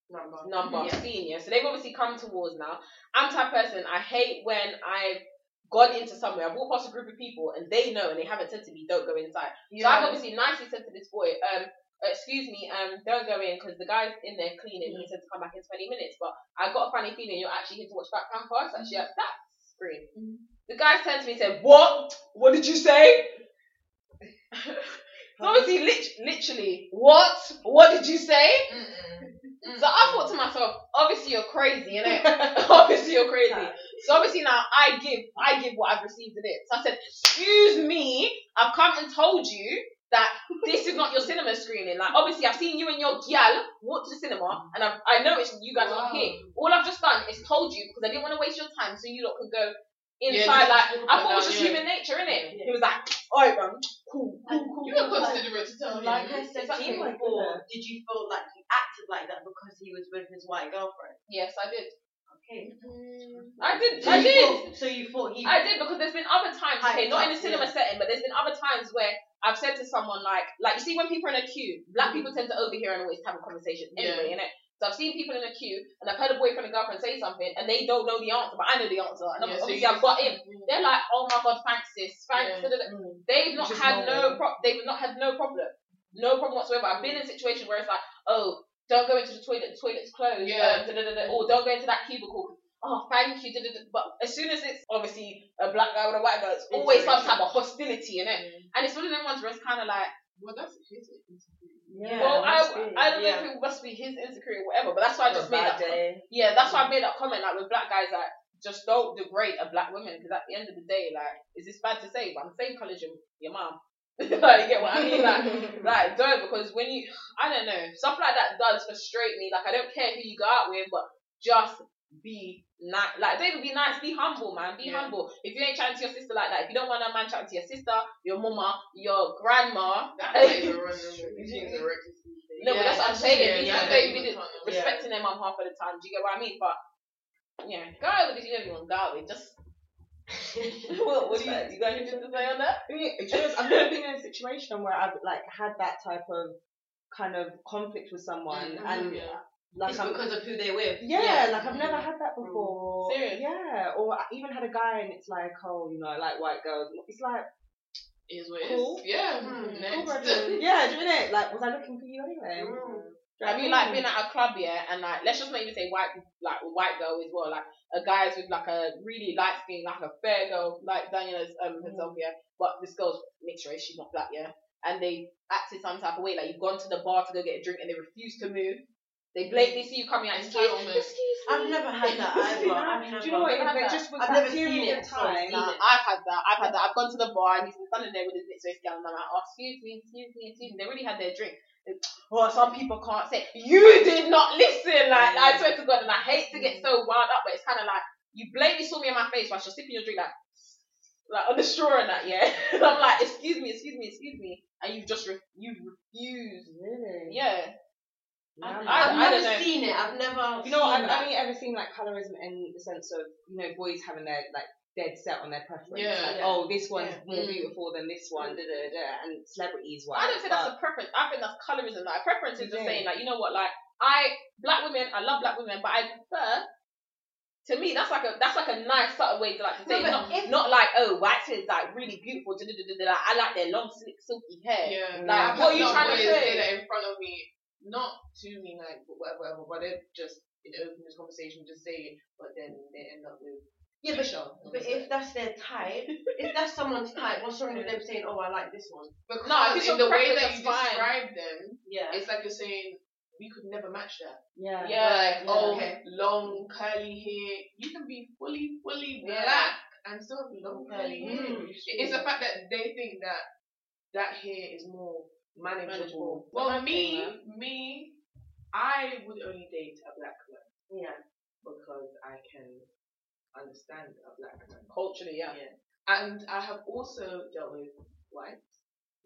Number. number Yeah. senior. So they've obviously come towards now. I'm the type of person I hate when I've gone into somewhere, I've walked past a group of people and they know and they haven't said to me, don't go inside. So I've obviously nicely said to this boy, um, excuse me, um, don't go in because the guy's in there cleaning. He said to come back in 20 minutes, but I got a funny feeling you're actually here to watch Black Panther. It's actually at that screen. The guy turned to me and said, What? What did you say? so obviously, lit- literally, what? What did you say? So I thought to myself, obviously you're crazy, innit? obviously you're crazy. So obviously now I give, I give what I've received in it. So I said, excuse me, I've come and told you that this is not your cinema screening. Like obviously I've seen you and your gal walk to the cinema, and I've, I noticed you guys are Wow. here. All I've just done is told you because I didn't want to waste your time, so you lot could go inside. just like I thought it was just yeah. human nature, innit? Yeah. He was like, alright, man, cool, cool, cool. You were considerate to tell Like. I said to you before, did you feel like he acted like that because he was with his white girlfriend? Yes, I did. Okay. I did. So I did. Thought, so you thought he? I did because there's been other times, okay, not in the a cinema setting, but there's been other times where I've said to someone like, like you see when people are in a queue, black mm-hmm. people tend to overhear and always have a conversation anyway, innit? So I've seen people in a queue and I've heard a boyfriend and girlfriend say something and they don't know the answer, but I know the answer. And Yeah, obviously you I've got in. They're like, oh my god, thanks sis, thanks. Yeah. da-da-da." They've not Just had no normal. pro- they've not had no problem. No problem whatsoever. I've been in situations where it's like, oh, don't go into the toilet, the toilet's closed. Yeah. um, or don't go into that cubicle. Oh, thank you. da-da-da. But as soon as it's obviously a black guy with a white guy, it's always some type of hostility in it. And it's one of them ones where it's kind of like, Well, that's his insecurity. Yeah, well, I, be. I don't Yeah. know if it must be his insecurity or whatever, but that's why I just made that. day. Yeah, that's why I made that comment. Like with black guys, like just don't degrade a black woman because at the end of the day, like, is this bad to say? But I'm the same colour as your, your mom. like, you get what I mean? Like, like don't because when you, I don't know, stuff like that does frustrate me. Like I don't care who you go out with, but just be nice. Like don't even be nice. Be humble, man. Be Yeah. humble. If you ain't chatting to your sister like that, if you don't want a man chatting to your sister, your mama, your grandma, That plays a role in These things are reckless. no, but that's what I'm saying. Yeah, you yeah, just yeah. don't respecting their mum half of the time. Do you get what I mean? But yeah, go out with you don't even go out with. Just what, what do you, you got anything to say on that? Do I've never been in a situation where I've like had that type of kind of conflict with someone, Mhm, and yeah. Like it's I'm, because of who they're with. yeah, like I've never had that before. Serious? Yeah, or I even had a guy, and it's like, oh, you know, I like white girls. It's like, Is what Cool. is. Yeah. Mm. cool, Next. yeah, do you know? Like, was I looking for you anyway? Have you like been at a club yeah, and like let's just not even say white like white girl as well, like a guy's with like a really light skin, like a fair girl, like Daniela's um herself yeah, but this girl's mixed race, she's not black yeah, and they acted some type of way, like you've gone to the bar to go get a drink and they refuse to move. They blatantly see you coming out. Excuse, Entitlement. excuse me. I've never had that either. I've never. Do you know what? I've If had it that. just was I've that never seen period it, of so time. Nah, I've had that. I've had that. I've gone to the bar and he's been standing there with his mixed race girl, and I'm like, oh, excuse me, excuse me, excuse me. They already had their drink. Oh, some people can't say you did not listen. Like I swear to God, and I hate to get so wound up, but it's kind of like you blatantly saw me in my face while you're sipping your drink, like like on the straw and that, yeah. And I'm like, excuse me, excuse me, excuse me, and you've just re- you refuse. Really? Yeah. I've, I- I've never seen it. I've never. You know, I've only ever seen like colorism in the sense of you know boys having their like dead set on their preference. Yeah. like, Yeah. oh, this one's Yeah. more Mm. beautiful than this one, da, da, da, and celebrities wise. I don't think that's a preference. I think that's colorism. Like preference is just saying like you know what, like I black women, I love black women, but I prefer. To me, that's like a that's like a nice subtle way to like to say No, not if- not like oh white is like really beautiful. Da, da, da, da, da. I like their long slick silky hair. Yeah. Like, what are you trying to say? that in front of me, not to me, like whatever, whatever, but they're just in open this conversation, just say it, but then they end up with Yeah, but, sure. but if that's their type, if that's someone's type, what's wrong with them saying, "Oh, I like this one"? because No, if it's in the way that you fine. describe them, Yeah. it's like you're saying we could never match that. yeah. Yeah, Like, oh, okay. long curly hair. You can be fully, fully Yeah. black and still have long curly Mm. hair. It's the fact that they think that that hair is more manageable. Well, That's me, me, I would only date a black man Yeah. because I can understand a black man. Culturally, yeah. And I have also dealt with white,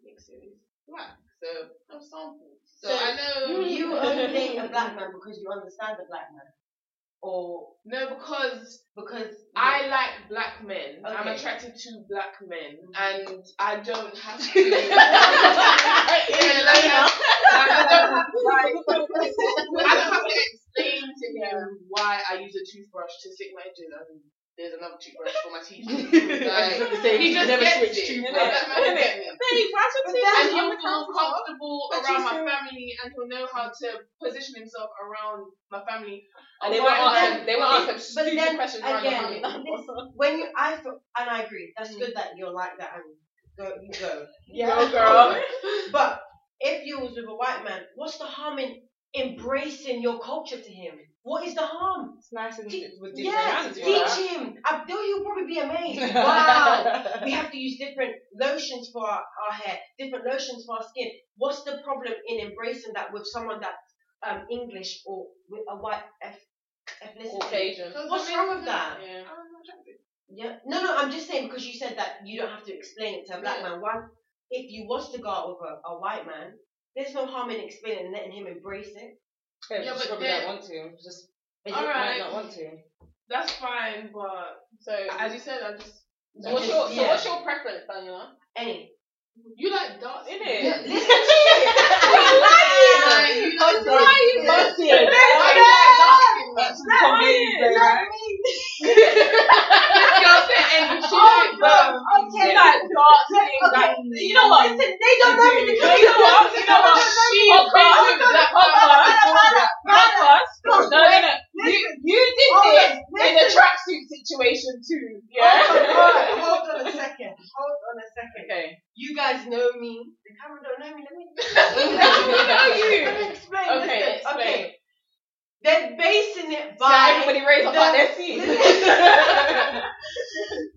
mixes, black. So I'm sampled. So, So I know You only date a black man because you understand the black man, or no because because I like black men. I'm attracted to black men, Mhm. and I don't have to. yeah, like, I, like, I don't have to like. I don't have to explain to him why I use a toothbrush to stick my and there's another toothbrush for my teeth. Like, he just never gets switch it. toothbrush. That man will get me. Babe, why should But And he'll the feel comfortable But around my family, and he'll know how to position himself around my family. And they won't ask then- him, they won't ask him but stupid then questions around your again, family. when you I feel, and I agree, that's mm. good that you're like that and go you go. Go, girl. But if you was with a white man, what's the harm in embracing your culture to him? What is the harm? It's nice and Te- with different yes, answers. teach him. I Abdul, you'll probably be amazed. Wow. we have to use different lotions for our, our hair, different lotions for our skin. What's the problem in embracing that with someone that's um, English or with a white eth- ethnicity? Caucasian. What's wrong with that? Yeah. Yeah. No, no, I'm just saying because you said that you don't have to explain it to a black Yeah. man. One, if you was to go out with a, a white man, there's no harm in explaining and letting him embrace it. Yeah, Yeah, but then- don't want to. Just All right. might not want to. That's fine, but So, as you said, I just. so what's your so Yeah. what's your preference, Daniela? Any. You like dark In skin. it. Listen to it. Like, you like Why are you Why busted? you like dark skin, man? This girl said, and she like dark. Okay. You like dark skin, Okay. like, you know what? Listen, they don't know me. You know what? You know what? She Podcast, agrees with black podcast, podcast. No, no, no. You, you did Hold this on, in a tracksuit situation too. Oh, hold Yeah. on, hold on, hold on a second. Hold on a second. Okay. You guys know me. The camera don't know me. Let me. know you. Let me explain. Okay, Listen, explain. Okay. They're basing it by. everybody raise up the- like their seats.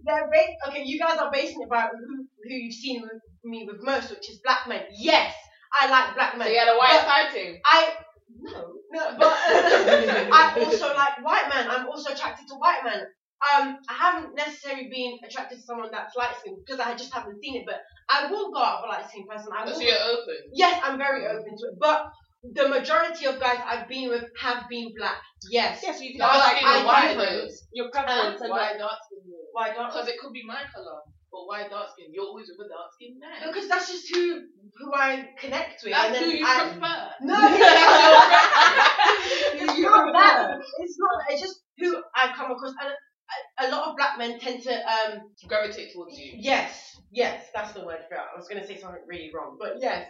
They're ba- okay, you guys are basing it by who, who you've seen with me with most, which is black men. Yes, I like black men. So you had a white side thing. I no, no, but I also like white men. I'm also attracted to white men. Um, I haven't necessarily been attracted to someone that's light skinned because I just haven't seen it. But I will go out with a light skinned person. I will. So you're open. Yes, I'm very open to it. But the majority of guys I've been with have been black. Yes. Yes, you can Dark skin like your white preference. Your preference and Why dark skin? Why don't? Because it could be my color, but why dark skin? You're always with a dark skin man. Because that's just who who I connect with. That's and who you I, prefer. No, it's not that. It's not. It's just who I come across. And a, lot of black men tend to um Gravitate towards you. Yes, yes, that's the word for it. I was gonna say something really wrong, but yes.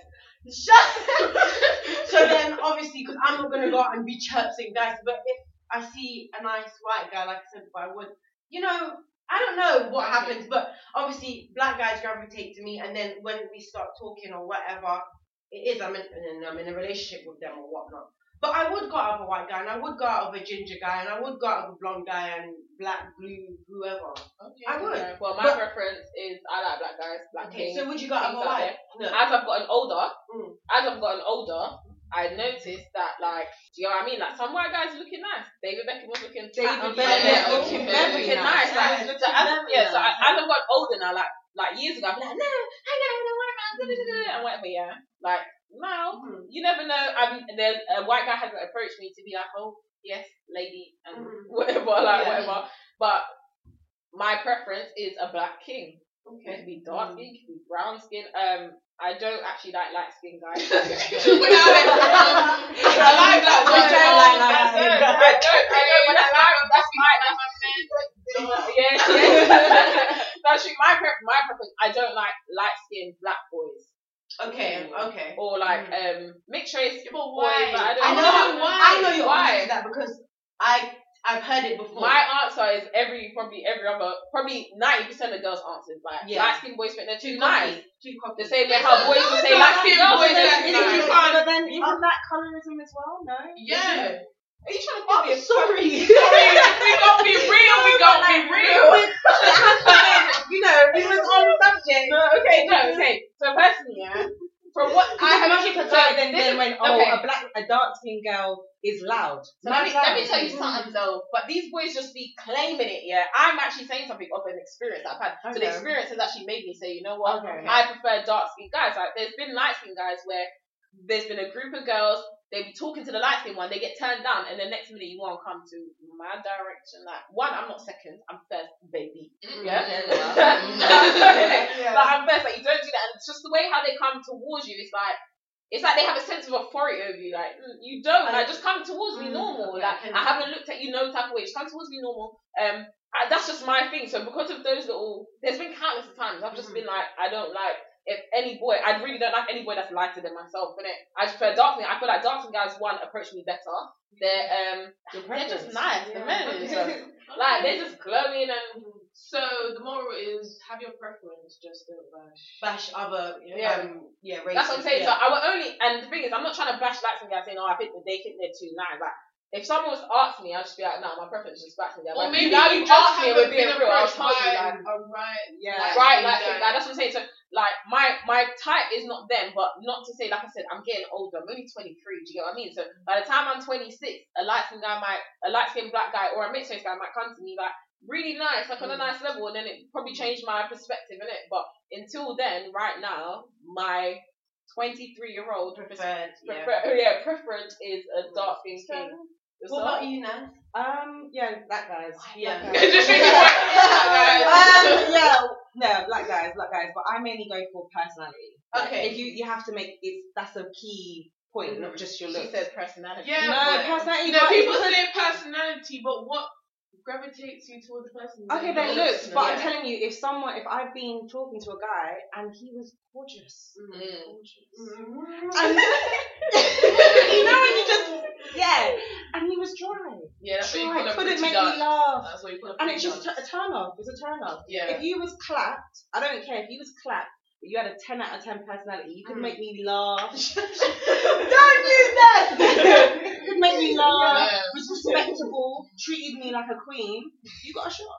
Shut So then, obviously, because I'm not gonna go out and be chirping guys, but if I see a nice white guy, like I said, I would, you know, I don't know what Okay. happens, but obviously, black guys gravitate to me, and then when we start talking or whatever, it is I'm in, I'm in a relationship with them or whatnot. But I would go out with a white guy, and I would go out with a ginger guy, and I would go out with a blonde guy and black, blue, whoever. Okay. I would. Well, my But- preference is I like black guys, black Okay, kings. so would you go out with a white? No. As I've gotten older, Mm. as I've gotten older, I noticed that like, do you know what I mean? Like some white guys looking nice. David Beckham was looking David Beckham looking, looking very looking nice. nice. Like, so as, yeah, so I, as I've gotten older now, like like years ago, I'd be like, no, out with a white man, and whatever, yeah. Like now Mhm. you never know. I'm there's a white guy hasn't approached me to be like, oh yes, lady, and Mhm. whatever, like Yeah. whatever. But my preference is a black king. It Okay. could be dark skin, it could be brown skin. Um, I don't actually like light skin guys. I like that. I don't like light I skin don't, I don't, I don't, but that's my, that's my, yes, yes. That's true. My pref- my preference. I don't like light skinned black boys Okay. Okay. or like um mixed race But boys. why? But I don't I know. know. why? I know your Why? answer that because I I've heard it before. My answer is every probably every other probably ninety percent of girls' answers like Yeah. light skinned boys think they're too Two nice. copies. Two The copies. same way how boys will say light skinned girls Boys think that they're too nice. But then isn't that colorism as well? No. Yeah. Are you trying to oh, call me a sorry. we gonna be real. We gonna be real. you know, we was on subject. No, okay, no, okay. So personally, yeah, from what I have people so then, then when oh okay. a black a dark skinned girl is loud. So let me, let me tell you mm-hmm. something though. But these boys just be claiming it, yeah. I'm actually saying something of an experience that I've had. So the experience has actually made me say, you know what? Okay. I prefer dark skinned guys. Like there's been light skinned guys where there's been a group of girls, they be talking to the light skinned one, they get turned down, and the next minute you want to come to my direction. Like one, I'm not second, I'm first, baby. Yeah. Yeah. Like I'm first, like you don't do that, and it's just the way how they come towards you. It's like it's like they have a sense of authority over you. Like mm, you don't, like just come towards me Mm, normal. yeah, like I haven't looked at you no type of way. Just come towards me normal. Um, I, that's just my thing. So because of those little, there's been countless times I've just Mhm. been like, I don't like. If any boy, I really don't like any boy that's lighter than myself, innit? I just prefer dark skin. I feel like dark skin guys, one, approach me better. They're um, Your they're just preference. nice. The Yeah. men, so, like they're just glowing and So the moral is have your preference, just don't bash. bash other Yeah. um yeah races. That's what I'm saying. Yeah. So I will only, and the thing is, I'm not trying to bash light skin guys saying, oh, I think that they think they're too nice. Like, if someone was to ask me, I'd just be like, no, my preference is just black skin guys. Or Like, maybe now you you just asked me, and we're being real. I'll approached tell you, by like, a right, Yeah. light right, like, like, that's what I'm saying. So, like, my my type is not them, but not to say, like I said, I'm getting older. I'm only 23. Do you get what I mean? So by the time I'm 26, a light skin guy might, a light skinned black guy or a mixed race guy might come to me like really nice, like on a Mm. nice level, and then it probably changed my perspective in it. But until then, right now, my 23 year old preferred. Yeah. prefer, yeah, preference is a dark skinned king. What about you, Nan? Um, yeah, black guys. Yeah. Just really want- um, yeah, no, black guys, black guys. But I mainly go for personality. Like, Okay. If you you have to make it's that's a key point, not mm. just your She said personality. Yeah, no, but- personality. You know, but people it's say personality, but what gravitates you towards the person? Okay, Their then looks, looks. But I'm telling you, if someone, if I've been talking to a guy and he was gorgeous, Mm. and you know when you just yeah, and he was dry, Yeah, that's what you dry, call a couldn't make dance. me laugh, That's what you call a and pretty it's just dance. a turn off. It's a turn off. yeah. If you was clapped, I don't care if you was clapped. You had a ten out of ten personality. You could Mm. make me laugh. Don't do that. you could make me laugh. Yeah. Was respectable. Treated me like a queen. You got a shot.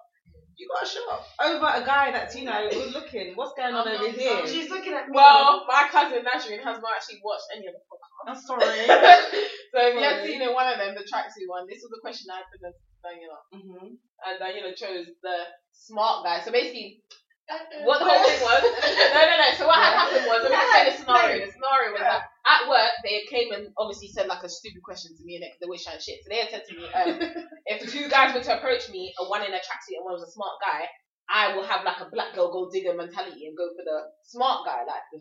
You got a shot over a guy that's you know good looking. What's going on over here? She's looking at me. Well, my cousin Nazreen has not actually watched any of the podcasts. I'm sorry. so if you had seen in one of them, the tracksuit one, this was the question I presented to Daniela. hmm And Daniela chose the smart guy. So basically, what the whole thing was, no, no, no. So what had happened was, me explain the scenario. The scenario was that at work, they came and obviously said like a stupid question to me and they were trying shit. So they had said to me, um, if two guys were to approach me, and one in a tracksuit and one was a smart guy, I will have like a black girl gold digger mentality and go for the smart guy, like the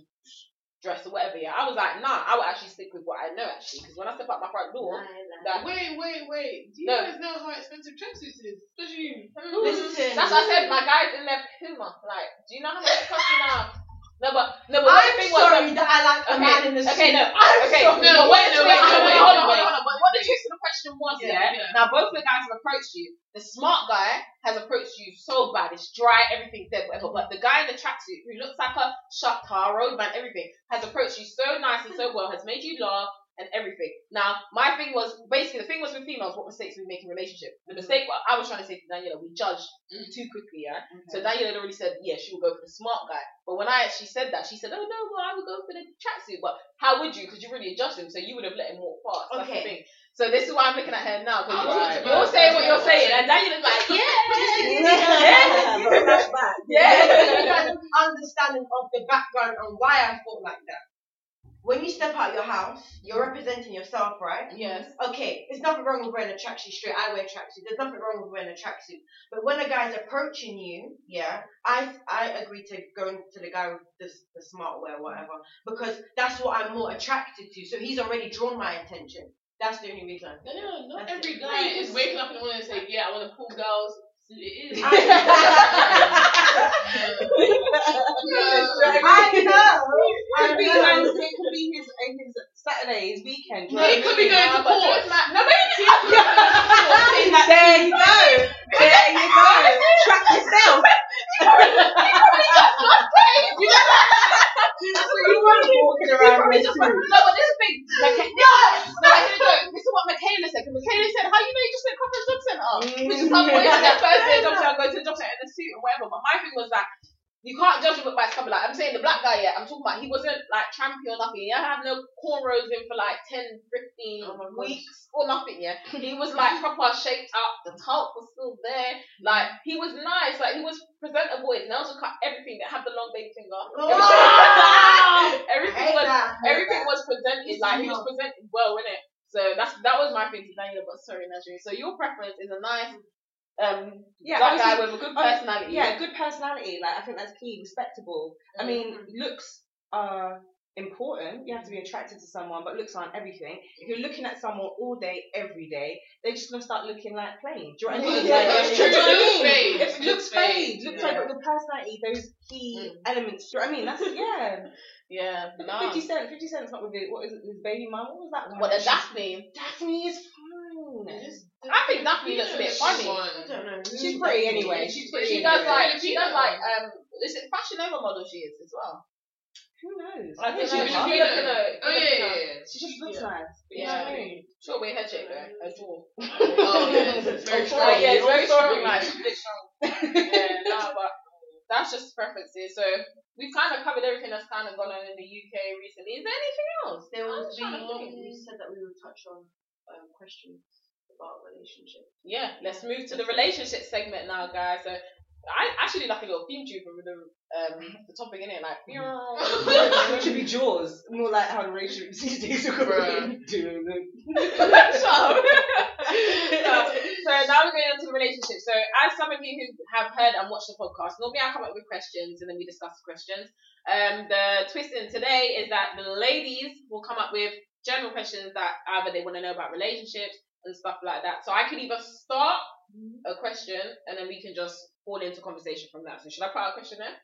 dress or whatever. Yeah, I was like, nah, I would actually stick with what I know actually, because when I step out my front door, that Wait, wait, wait. Do you No. guys know how expensive tracksuits is? Especially Listen. That's what I said. My guys in their Puma. Like, do you know how much it costs me now? No, but no, but I'm thing was, sorry that I like a Okay, man in the okay, suit. no, I'm okay, sorry. no, what the no, wait, no, wait, hold on, hold wait. on. But what the twist of the question was, Yeah, yeah, yeah. Now both the guys have approached you. The smart guy has approached you so bad, it's dry, everything dead, whatever. But the guy in the tracksuit, who looks like a shutter, roadman, everything, has approached you so nicely, so well, has made you laugh and everything. Now, my thing was basically the thing was with females, what mistakes we make in relationship. The mm-hmm. mistake what I was trying to say to Daniela, we judge mm. too quickly, yeah. So Daniela had already said, yeah, she will go for the smart guy. But when I actually said that, she said, oh no, well I would go for the tracksuit. But how would you? Because you really judged him, so you would have let him walk past. That's the Okay. thing. So this is why I'm looking at her now. Because Right. you're, you're saying what you're saying, and Daniela's like, yeah, yeah. yeah. yeah. guys have understanding of the background and why I thought like that. When you step out your house, you're representing yourself, right? Yes. Okay, there's nothing wrong with wearing a tracksuit straight. I wear tracksuit. There's nothing wrong with wearing a tracksuit. But when a guy's approaching you, yeah, I I agree to go to the guy with the, the smart wear, whatever, because that's what I'm more attracted to. So he's already drawn my attention. That's the only reason. No, no, not That's every it. guy is waking up in the morning and saying, "Yeah, I want to pull girls." It is. I know. Could be it could be his his Saturday, his weekend. It could be going to court. no, maybe There you go. There you go. Track yourself. Walking around with just two. like, no, but this is big. Micha- no, I didn't know. This is what Michaela said. Michaela said, "How you know you just went to job centre?" Which is how boys in their first day of job centre go to the job centre in a suit or whatever. But my thing was that you can't judge a book by its cover. Like I'm saying, the black guy, yeah, I'm talking about. He wasn't like champion or nothing. He have no cornrows in for like 10, 15 Oh weeks or nothing. Yeah, he was like proper shaped up. The top was still there. Like he was nice. Like he was presentable. His nails were cut. Everything. That had the long baby finger. Everything was everything was presented like he was presented well, innit? So that's that was my thing to Daniel, but sorry, Najee. So your preference is a nice um Yeah, black guy with a good personality. Yeah, good personality. Like I think that's key. Respectable. I mean, looks are important. You have to be attracted to someone, but looks aren't everything. If you're looking at someone all day, every day, they're just gonna start looking like plain. Do you know what I mean? Yeah, Like, that's do true. you know what I Looks mean? fade. If it looks fade, looks yeah. like but your personality, those key elements. Do you know what I mean? That's yeah. yeah, no. Fifty Cent. Fifty Cent's not with it. What is it? His baby mum. What was that? one? What She- Daphne. Daphne is fine. I think Daphne looks a bit funny. I don't know. She's pretty anyway. She's pretty. She does anyway. like she does like um is it Fashion Nova model she is as well. Who knows? I think she she's looks Filipino. Filipino. Oh yeah, yeah, yeah. She just looks nice. You Yeah. know what I mean? Short way head shape though. Her jaw. Oh yeah, it's very Oh, strong. yeah, it's very Strong. strong. Like, she's a bit strong. yeah, no, but that's just preferences. So we've kind of covered everything that's kind of gone on in the UK recently. Is there anything else? There I'm was just trying to think. we said that we would touch on um, questions about relationships. Yeah, let's move to the relationship segment now, guys. So I actually like a little theme tune for the um the topic in it, like it should be Jaws. More like how the relationship these days are Bruh. doing it. Shut up. so, so now we're going into the relationship. So as some of you who have heard and watched the podcast, normally I come up with questions and then we discuss the questions. Um, the twist in today is that the ladies will come up with general questions that either they want to know about relationships and stuff like that. So I could either start mm-hmm. a question and then we can just fall into conversation from that. So should I put out a question there?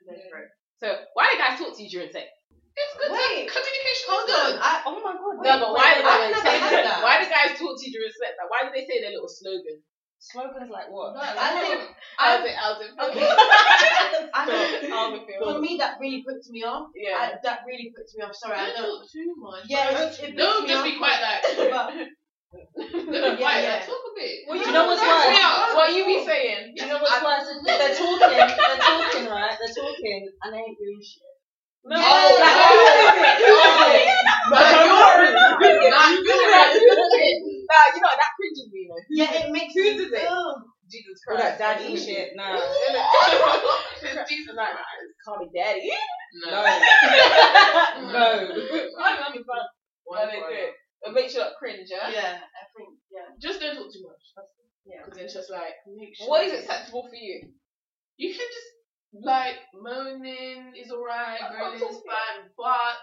So why do guys talk to you during sex? It's good. Wait, communication Hold on. I, Oh my god. No, but why? wait, why, I've never had that. why do guys talk to you during sex? Like, why do they say their little slogan? Slogans like what? I think I, it? feel? okay. I think for me that really puts me off. Yeah. I, that really puts me off. Sorry, I Don't talk too much. Yeah, it, it puts just off, be quiet like. But Yeah, quiet yeah. Talk a bit. Do you know what's worse? out. what you be saying? Do you know what's worse? They're talking, they're talking, right? They're talking, and they ain't doing shit. No. Yeah, Oh, like, oh, Nah, you're- Nah, you're- you know that cringes me, though. yeah, it makes Whose me. is it? Ugh. Jesus All Christ. that daddy shit. Nah. Jesus, like, call me daddy. No. No. no. I love you, but One they for do one. it. It makes you look cringe, yeah? Yeah, I think. Yeah. Just don't talk too much. Yeah. Because it's just like. Make sure What is acceptable for you? You can just like moaning is alright, That's groaning is fine, but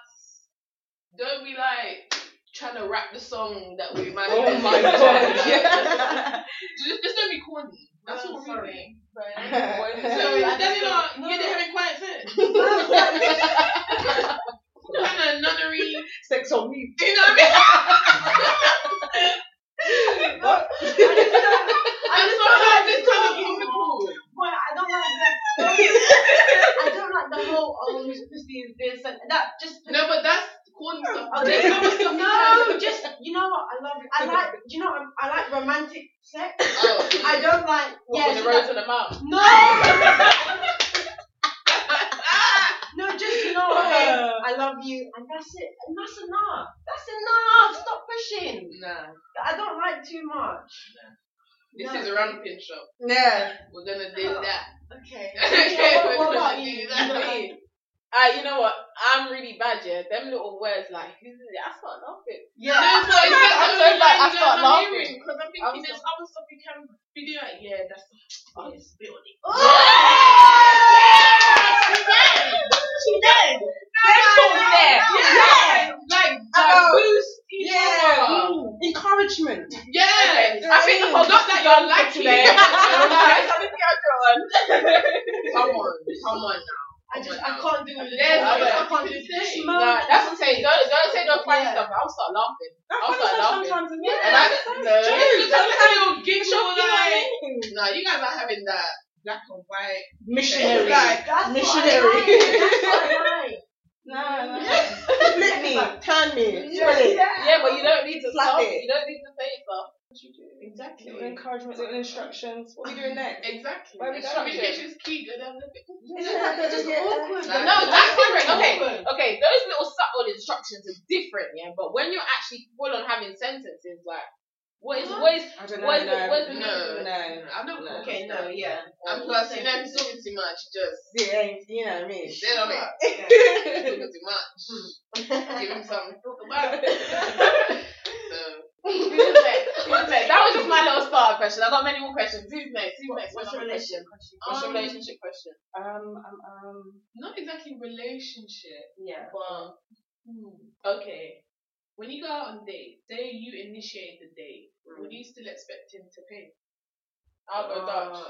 don't be like trying to rap the song that we managed. Oh my god. Yeah. just, just don't be corny. That's Oh, all sorry. really. Sorry, So then you're know. not, you're having quiet sex. Kind of nunnery. Sex on me. You know what I mean? What? I just don't like this kind of. Boy, I don't like that. I don't like the whole oh, Christie is this and that. Just No, but that's corny stuff. There's other stuff you can- no, just you know what? I love. I like. You know, I, like romantic sex. Oh, I don't like. What, yeah, with the rose in the mouth? no, just you know. Okay, I love you, and that's it, and that's enough. That's enough. Stop pushing. Nah, I don't like too much. this No. is a ramping shop. Yeah. We're gonna do that. Okay. Okay, what, what about gonna you? Me. Uh, you know what? I'm really bad, yeah. Them little words like, who's it? I start laughing. Yeah. No, but it's I'm that so bad, I line start I'm laughing. hearing, Because I'm thinking I'm there's so- other stuff you can be doing. Like, yeah, that's oh, it's a bit on it. She did. There. Yeah, like About- like boost each Yeah. other. Encouragement. Yeah, Okay, I think I mean, not that you're lucky. today. Come on, come on now. I just I can't do it. There's I no I can't do this. Nah, that's what I'm saying. Don't, don't say no funny Yeah. stuff. I'll start laughing. That's I'll funny start laughing. sometimes. And Yeah. I, that's no. You just like a little giggle, You know what I like. mean? No, you guys are having that black and white. Missionary. Like, That's Missionary. What I like. That's what I like. No, no. Flip me. Turn me. Yeah. It. Yeah, but you don't need to Slap it. You don't need to say stuff. What do you do? Exactly. Little encouragement, little instructions. What are we doing next? Exactly. Where we going? Communication's key. Good. I'm looking. Yeah, just yeah. awkward. Like- No, that's different. Awkward. Okay, okay. Those little subtle instructions are different, yeah. But when you're actually full on having sentences, like, what is, what is, I don't know. What is no, it- what is it- no, No, no. I'm not No. Okay, no, yeah. And plus, you know, if you're talking too much, just Yeah, you know what I mean. sit on it. Yeah. You're talking too much. Give him something to talk about. so, who's next? Who's next? That was just my little starter question. I got many more questions. Who's next? Who's next? What's Another your question? relationship What's your Um, relationship question? Um, um, um. not exactly relationship, Yeah. but hmm, okay. When you go out on dates, say you initiate the date, would you still expect him to pay? I'll go Dutch.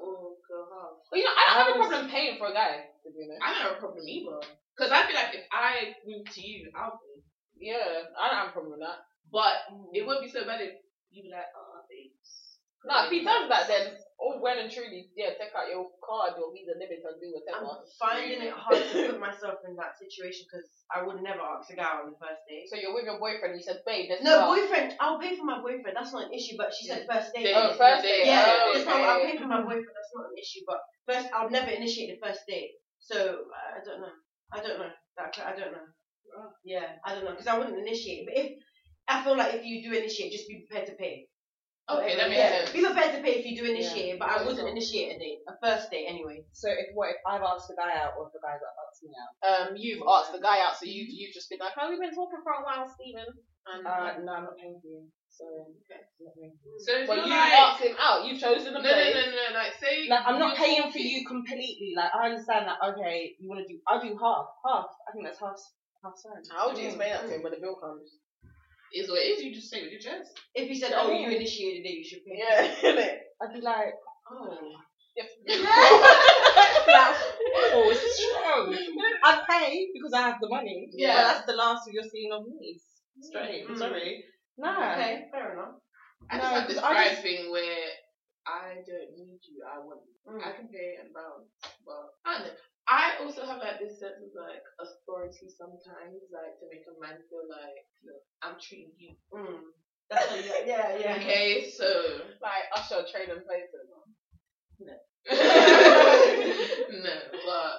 Oh, go half. Well, you know, I don't have a problem paying for a guy. To be honest. I don't have a problem either. Because I feel like if I move to you, I'll pay. Yeah, I don't have a problem with that. But it wouldn't be so bad if you'd be like, oh, No, if he does that, then oh, all well and truly, yeah, take out your card, your visa limit, and do with them. I'm finding it hard to put myself in that situation because I would never ask a guy on the first date. So you're with your boyfriend, you said, babe, let's No, go out." boyfriend. I'll pay for my boyfriend. That's not an issue. But she said first date. Oh, first date. Yeah, Oh, not. I'll pay for my boyfriend. That's not an issue. But first, I'll never initiate the first date. So I don't know. I don't know. That I don't know. Oh. Yeah, I don't know because I wouldn't initiate. But if I feel like if you do initiate, just be prepared to pay. Okay, that makes yeah, sense. be prepared to pay if you do initiate. But I Yeah. wouldn't initiate a date, a first date anyway. So if what if I've asked the guy out or if the guy's asked me out? Um, you've asked the guy out, so you've you've just been like, oh, we've been talking for a while, Stephen. And Uh, no, I'm not paying for you. So Okay. So if but you're you like, asked him out. You've chosen no, a no, place. no, no, like, say. Like I'm not you're paying for you completely. Like I understand that. Okay, you want to do? I'll do half. Half. I think that's half. Half time. How would you explain that to him when the bill comes? Is what it is, you just say with your chest. If he said, "Oh, you initiated it, you should pay." Yeah. I'd be like, Oh. like, oh, it's strong. I pay because I have the money. Yeah. But that's the last you're seeing of me. Straight. Mm. Sorry. No. Okay, fair enough. I No, just have this pride just- thing where I don't need you, I want you. Mm. I can pay and bounce, but I don't know. I also have like this sense of like authority sometimes, like to make a man feel like, look, I'm treating you. Mm. That's what you, yeah, yeah. Okay, so like usher train and play places. no, no, but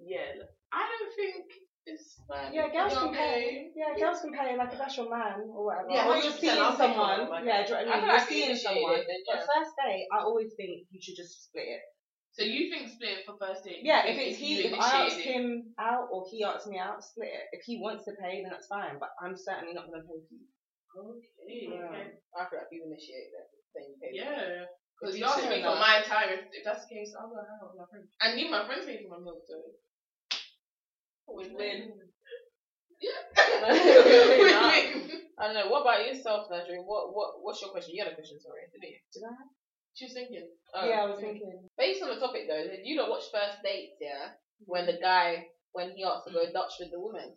yeah, look, I don't think it's bad. Yeah, girls can pay. Yeah, girls can pay. Like if that's your man or whatever. Yeah, or you're 100%, seeing for someone. like- yeah, do you know I what I mean? You're like seeing someone. it, then, But yeah. first date, I always think you should just split it. So you think split it for first date? Yeah, if it's he, if I ask him out or he asks me out, split it. If he wants to pay, then that's fine. But I'm certainly not going to pay for you. Okay. Yeah. okay. I feel like you initiate that. Then you pay. Yeah. Because If you you asked say me for my time. If, if that's the case, I'll go hang out with my friends. And need my friends pay for my meal, so. Win-win. Yeah. Win-win. I don't know. What about yourself, Nadine? What what what's your question? You had a question, sorry, didn't you? Did I? She was thinking. Oh. yeah, I was thinking. Based on the topic though, did you not watch first dates? Yeah, when the guy when he asked to go Dutch with the woman.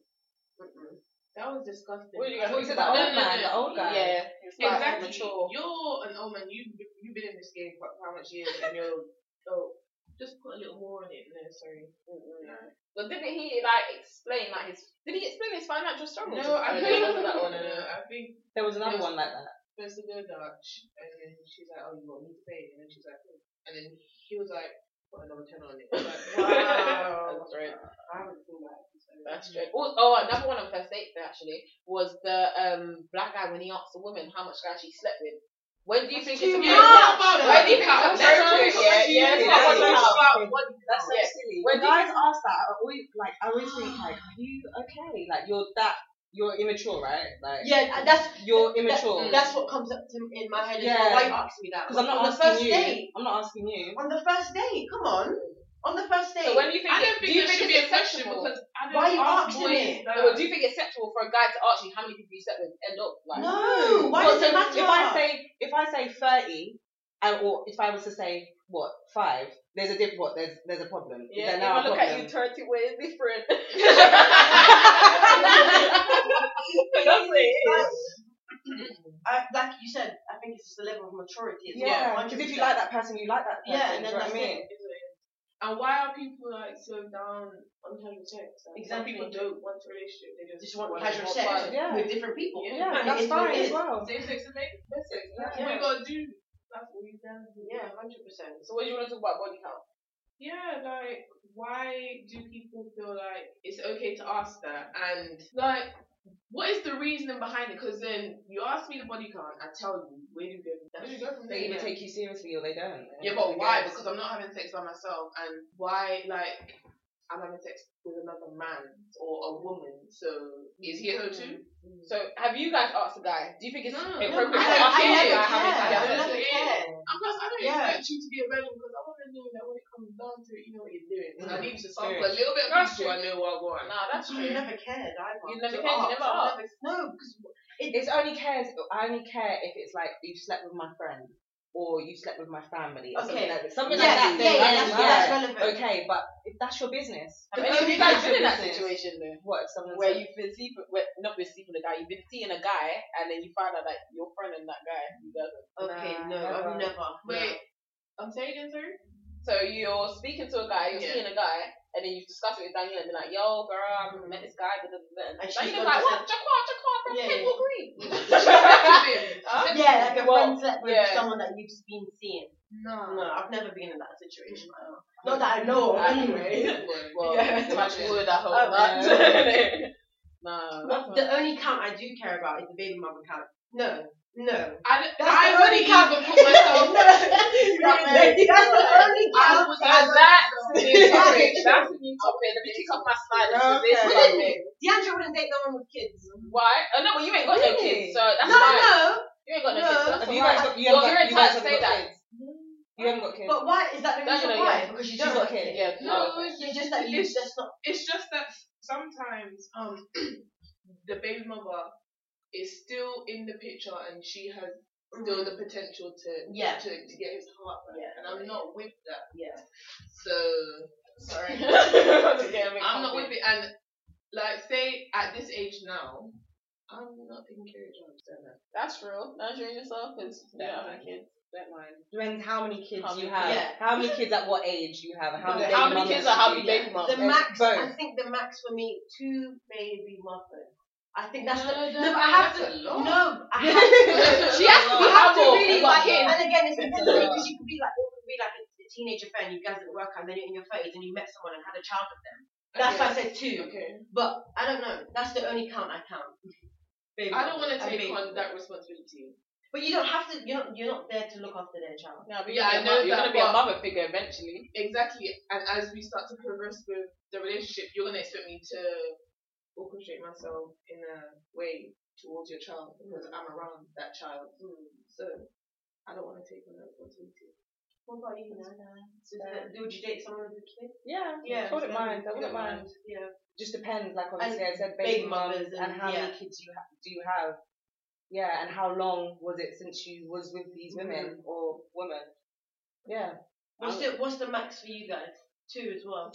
Mm-mm. That was disgusting. What did you guys thought you said the old No, no, man, no. the old guy. Yeah, Exactly. mature. You're an old man. You've you've been in this game for how much years, and you're oh, just put a little more on it. No, sorry. But didn't he like explain like his? Did he explain his financial struggles? No, I Oh, think no, that one. no, no, no. I think There was another one like that. Supposed to go Dutch, and then she's like, "Oh, you want me to pay?" And then she's like, "Oh." and then he was like, "Put another ten on it." I was like, Wow. That's right. I haven't seen that. That's. Oh, oh, another one on first dates actually was the um black guy when he asked the woman how much guy she slept with. When do you think it's appropriate? When do you think it's appropriate? Yeah, yeah, Yeah. That's so silly. When When do you- guys ask that, I always like I always think like, are you okay? Like you're that you're immature, right? Like Yeah, that's you're that- immature. that's what comes up to in my head. Yeah. Yeah. Why you ask me that? Because I'm not on the asking first you. date. I'm not asking you. On the first date, come on. On the first date. So when do you think I don't do think you think should be it's a question acceptable? because I don't Why you ask asking boys it? that. Or do you think it's acceptable for a guy to ask you how many people you slept with end up like? no, why Well, does so it matter? If I say if I say thirty, and or if I was to say what five, there's a diff. What there's there's a problem. Yeah, there if now I a look problem? at you 30 ways different. That's it. I, like you said, I think it's just a level of maturity as Yeah, well. because if you like that person, you like that person. Yeah, and then you know what I mean? it. And why are people like so down on casual sex? Like, Some Exactly. people don't want a relationship; they just, just want wanna casual have sex fun. Yeah. with different people. Yeah. Yeah, And that's it is what fine as well. Same sex and make best sex. That's Yeah. what we gotta do. That's what we gotta. Yeah, hundred percent. so what do you want to talk about body count? Yeah, like why do people feel like it's okay to ask that? And like, what is the reasoning behind it? Because then you ask me the body count, I tell you where do you go? Where do you go from there? They either take you seriously or they don't. Yeah, but why? Because I'm not having sex by myself, and why? Like, I'm having sex with another man or a woman. So is he a hoe too? So have you guys asked a guy? Do you think it's No. appropriate I to ask I a never guy how many times I never care. And plus, I don't Yeah. expect you to be a rebel because I want to know that when it comes down to it, you know what you're doing. I Mm. need to sample a little bit of That's people I know what I want. Nah, that's true. You never cared either. You never cared, you never I asked. No, because It's only cares. I only care if it's like you slept with my friend or you slept with my family or Okay. something like that. Something yeah, like that. yeah, then yeah, that's, don't that's relevant. Okay, but if that's your business. Have any of you guys been in that situation though? What someone Where said- you've been sleeping, where, not been sleeping with a guy, you've been seeing a guy, and then you find out that your friend and that guy, you guys are Okay, Nah, no. I've never. Wait, I'm saying again, sorry? So you're speaking to a guy, you're Yeah. seeing a guy, and then you've discussed it with Daniel and be like, yo, girl, I met this guy, da, da, da, da. And she's like, what? Jaquan, Jaquan, from Yeah, Kent yeah. will. Huh? Yeah, like a Well, friend with yeah. someone that you've just been seeing. No. No, I've never been in that situation. Not that I know of, I- anyway. Well, Yeah. touch wood, I hope Oh, not. no. nah, But the only count I do care about is the baby mother count. No, no. I, d- That's I the wouldn't only count. even put myself. Really? That's the only I count. would- And that's a new topic. That's a new topic. Let me kick off my slide into this Okay. topic. Deandra wouldn't date no one with kids. Why? Oh, no, but you ain't got no kids, so that's no, fine. no. You ain't got no, No. kids, so that's Have you guys? You You're, you're guys entitled to say that. kids. You haven't got kids. But why is that the That's reason gonna- why? yeah. Because you She's don't. got kids. Yeah, No, no. it's It's just that you it's, just not. it's just that sometimes um the baby mother is still in the picture and she has still the potential to Yeah. to, to get his heart back. Yeah. And I'm not with that. Yeah. So sorry. I'm I'm not with it and like say at this age now, I'm not taking care of drugs that. That's real. Nurturing yourself because you don't kids. Don't mind. Depends how many kids How you have. kids? How many kids at what age you have. How many, How many kids are you how many baby mamas? The max, Both. I think the max for me, two baby mothers. I think that's No, the. no, No, but I have that's to. a. No, I have to. She has to You have to really You've got like, kids. and again, it's It's a different lot. because you could be like, it could be like a, a teenage affair you guys didn't work out, and then you're in your thirties and you met someone and had a child with them. That's why I said two. Okay. But I don't know. That's the only count I count. Baby I don't want to mothers take on that responsibility. But you don't have to. You're not. You're not there to look after their child. Yeah, but Yeah, I you're know gonna be a you're gonna be a mother figure eventually. Exactly. And as we start to progress with the relationship, you're gonna expect me to orchestrate myself in a way towards your child because I'm around that child. Mm. So I don't want to take on that responsibility. What about you, Nana? Is that- um, Would you date someone with a kid? Yeah, Yeah, I wouldn't so- mind. I wouldn't mind. Yeah. Just depends. Like obviously, And I said baby baby mothers mothers and, and- how yeah. many kids you ha- do you have. Yeah, and how long was it since you was with these mm-hmm. women or women? Yeah, What's the What's the max for you guys? Two as well.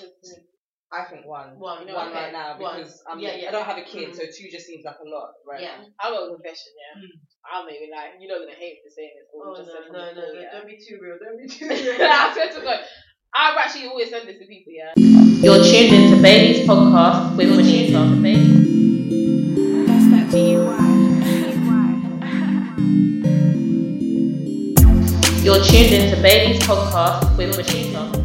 I think one. One. You know, one okay. right now One. because I'm, Yeah, yeah. I don't have a kid, Mhm. so two just seems like a lot, right? Yeah. I got a confession, yeah. Mm. I'll maybe like you're not gonna hate me for saying this, Oh just no, no, no, no! yeah. Don't be too real. Don't be too I real. swear to God. I've actually always said this to people, yeah. You're tuned into Bailey's podcast with Waneta. That's that B-U-Y. You're tuned into Bailey's podcast with Waneta.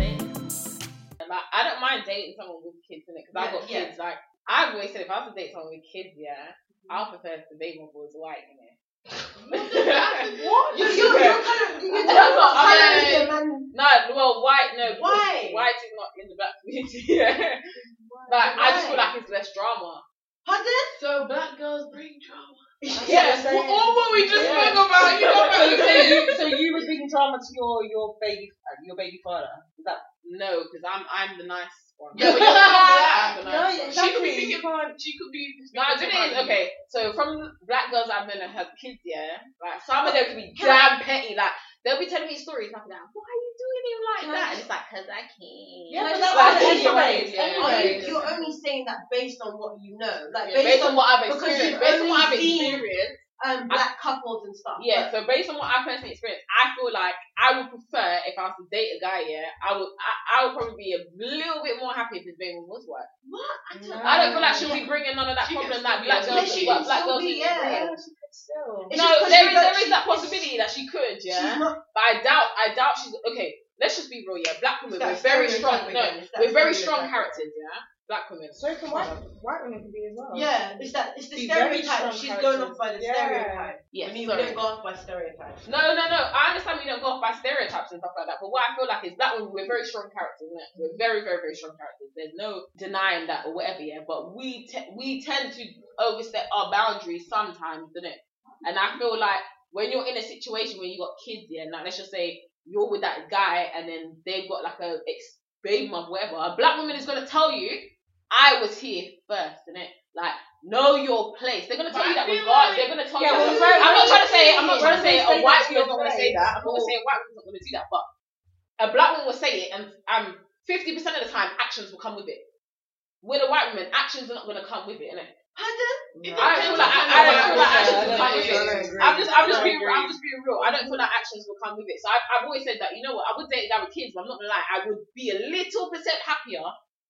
Kids in I've got yeah. kids. Like I've always said, if I was to date someone with kids, yeah, I'll prefer the baby mother was white in it. What? You, you're, you're kind of, you're I'm not- I'm kind not- of man. No, well, white, no. because Why? White is not in the black community. yeah. Like, I just feel like it's less drama. Pardon? So black girls bring drama. Yeah, Well, all what we just Yeah. spoke about, you know so, so you, so you would bring drama to your your baby uh, your baby father? Is that No, because I'm I'm the nice one. Yeah, but you're not. I'm the no? nice one. She could be You thinking, can't. she could be. No, the thing is, okay, so from black girls I've known that have kids, yeah, like some of them can be Can I- damn petty, like they'll be telling me stories and I'll like, why are you doing him like Can I that? And it's like, cause I can. Yeah, but just that's like, what anyways, anyways. yeah. Are you, Anyways. you're only saying that based on what you know, like Yeah, based on what I've because experienced, you've based on what I've seen- experienced, um, black couples and stuff. yeah. So based on what I personally experienced, I feel like I would prefer if I was to date a guy, yeah, I would, I, I would probably be a little bit more happy if his baby was white. What? I don't, I don't feel like she'll be bringing none of that She problem still that black girls, she what black still girls be, need to yeah. bring. Still. It's No, there she is there is that possibility that she could, yeah. Not. But I doubt I doubt she's okay. Let's just be real, yeah. Black women, we're very strong. No, we're very strong characters, yeah. Black women. So can white white women can be as well. Yeah, it's that. It's the Be stereotype. strong She's going off by the Yeah. stereotype. Yeah, I mean, we don't go off by stereotypes. No, no, no. I understand we don't go off by stereotypes and stuff like that. But what I feel like is black women, we're very strong characters, isn't it? We're very, very, very strong characters. There's no denying that or whatever, yeah. But we te- we tend to overstep our boundaries sometimes, doesn't it? And I feel like when you're in a situation where you got kids, yeah, now let's just say you're with that guy and then they've got like a ex baby mum, whatever. A black woman is gonna tell you, I was here first, innit? Like, know your place. They're gonna tell But you that regardless. like- They're gonna tell Yeah, you. well, that- I'm not trying to say. I'm not trying to say a white that girl's not gonna say that. I'm not gonna say a white woman's not gonna do that. But a black woman will say it, and um, fifty percent of the time, actions will come with it. With a white woman, actions are not gonna come with it, innit? Pardon? It I feel like I, I don't feel like actions will come with it. I'm just, I'm just being. I'm just being real. I don't feel like actions will come with it. So I've, I've always said that. You know what? I would date guy with kids, but I'm not gonna lie. I would be a little percent happier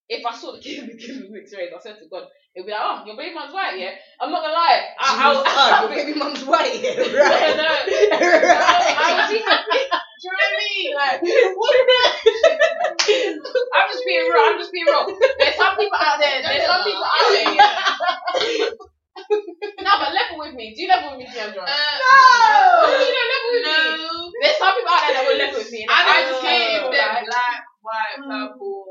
if I saw the kid, the kid was mixed race. I said to God, it'd be like, oh, your baby mum's white, yeah. I'm not gonna lie. I, I, I, Oh, your baby mum's white. no, Right. no, no, I would be happy. Do you know what I mean? Like, I'm just being real. I'm just being real. There's some people out there. There's some people out there. Yeah. no, but level with me. Do you level with me, Deandra? uh, Oh, you don't level with me. no. There's some people out there that will level with me. and I I don't just care can't if feel they're like- black, white, purple.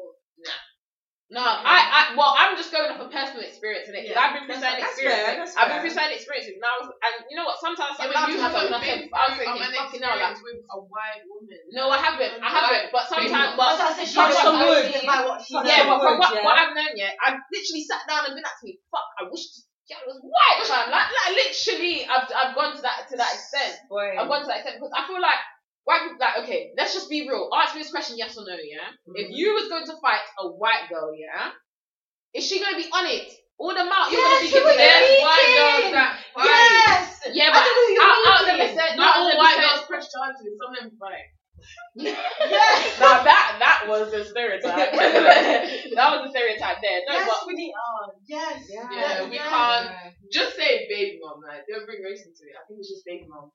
No, I, I, well, I'm just going off of personal experience in it because Yeah, I've been through that's- certain that's experiences. fair, that's I've been fair. through certain experiences, and I was, and you know what? Sometimes Yeah, I'm but allowed you to have haven't nothing. been I was through thinking, an fucking hell, like, experience with a white woman. no, I haven't, I haven't. But sometimes, but. She what some I've would. seen- by what she Some yeah, but from what, what I've known, yeah, I've literally sat down and been like to me, fuck, I wish this girl was white, fam. Like, like literally, I've, I've gone to that to that extent. Boy. I've gone to that extent because I feel like white people, like, okay, let's just be real. Answer me this question, yes or no, yeah? If mm-hmm. you was going to fight a white girl, yeah, is she gonna be on it? All the mouth you're gonna be giving them. White girls that fight. Yes. Yeah, I but don't know you're out, out of the percent, Not all white girls press charges. Some of them fight. Yes. Now that that was a stereotype. that was a stereotype there. No, yes, but we need. Oh, yes. Yeah. Yeah, we yes. can't just say baby mom. Like, don't bring race into it. I think it's just baby mom.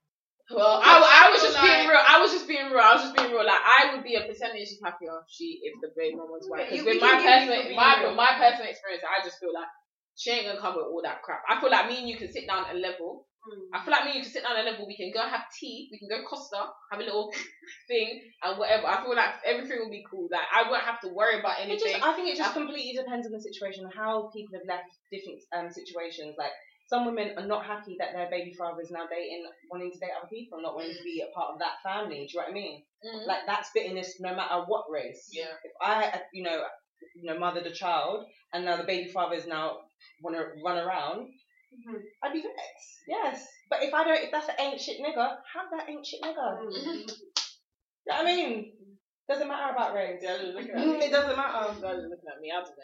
well, I, I was just being real. I was just being real. I was just being real. Like I would be a percentage happier if she if the baby mom was white. Because with my you personal my my personal experience, I just feel like she ain't gonna come with all that crap. I feel like me and you can sit down and level. Mm. I feel like me and you can sit down and level. We can go have tea. We can go Costa, have a little thing and whatever. I feel like everything will be cool. Like I won't have to worry about anything. just, I think it just completely depends on the situation, how people have left different um, situations. Like some women are not happy that their baby father is now dating, wanting to date other people, not wanting to be a part of that family. Do you know what I mean? Mhm. Like that's bitterness no matter what race. Yeah. If I, you know, you know, mothered a child and now the baby father is now want to run around, Mhm. I'd be vexed. Yes, but if I don't, if that's an ain't shit nigga, have that ain't shit nigga. Mm. You know what I mean? Doesn't matter about race. Yeah, just look at me. it doesn't matter. Guys are looking at me. I don't know.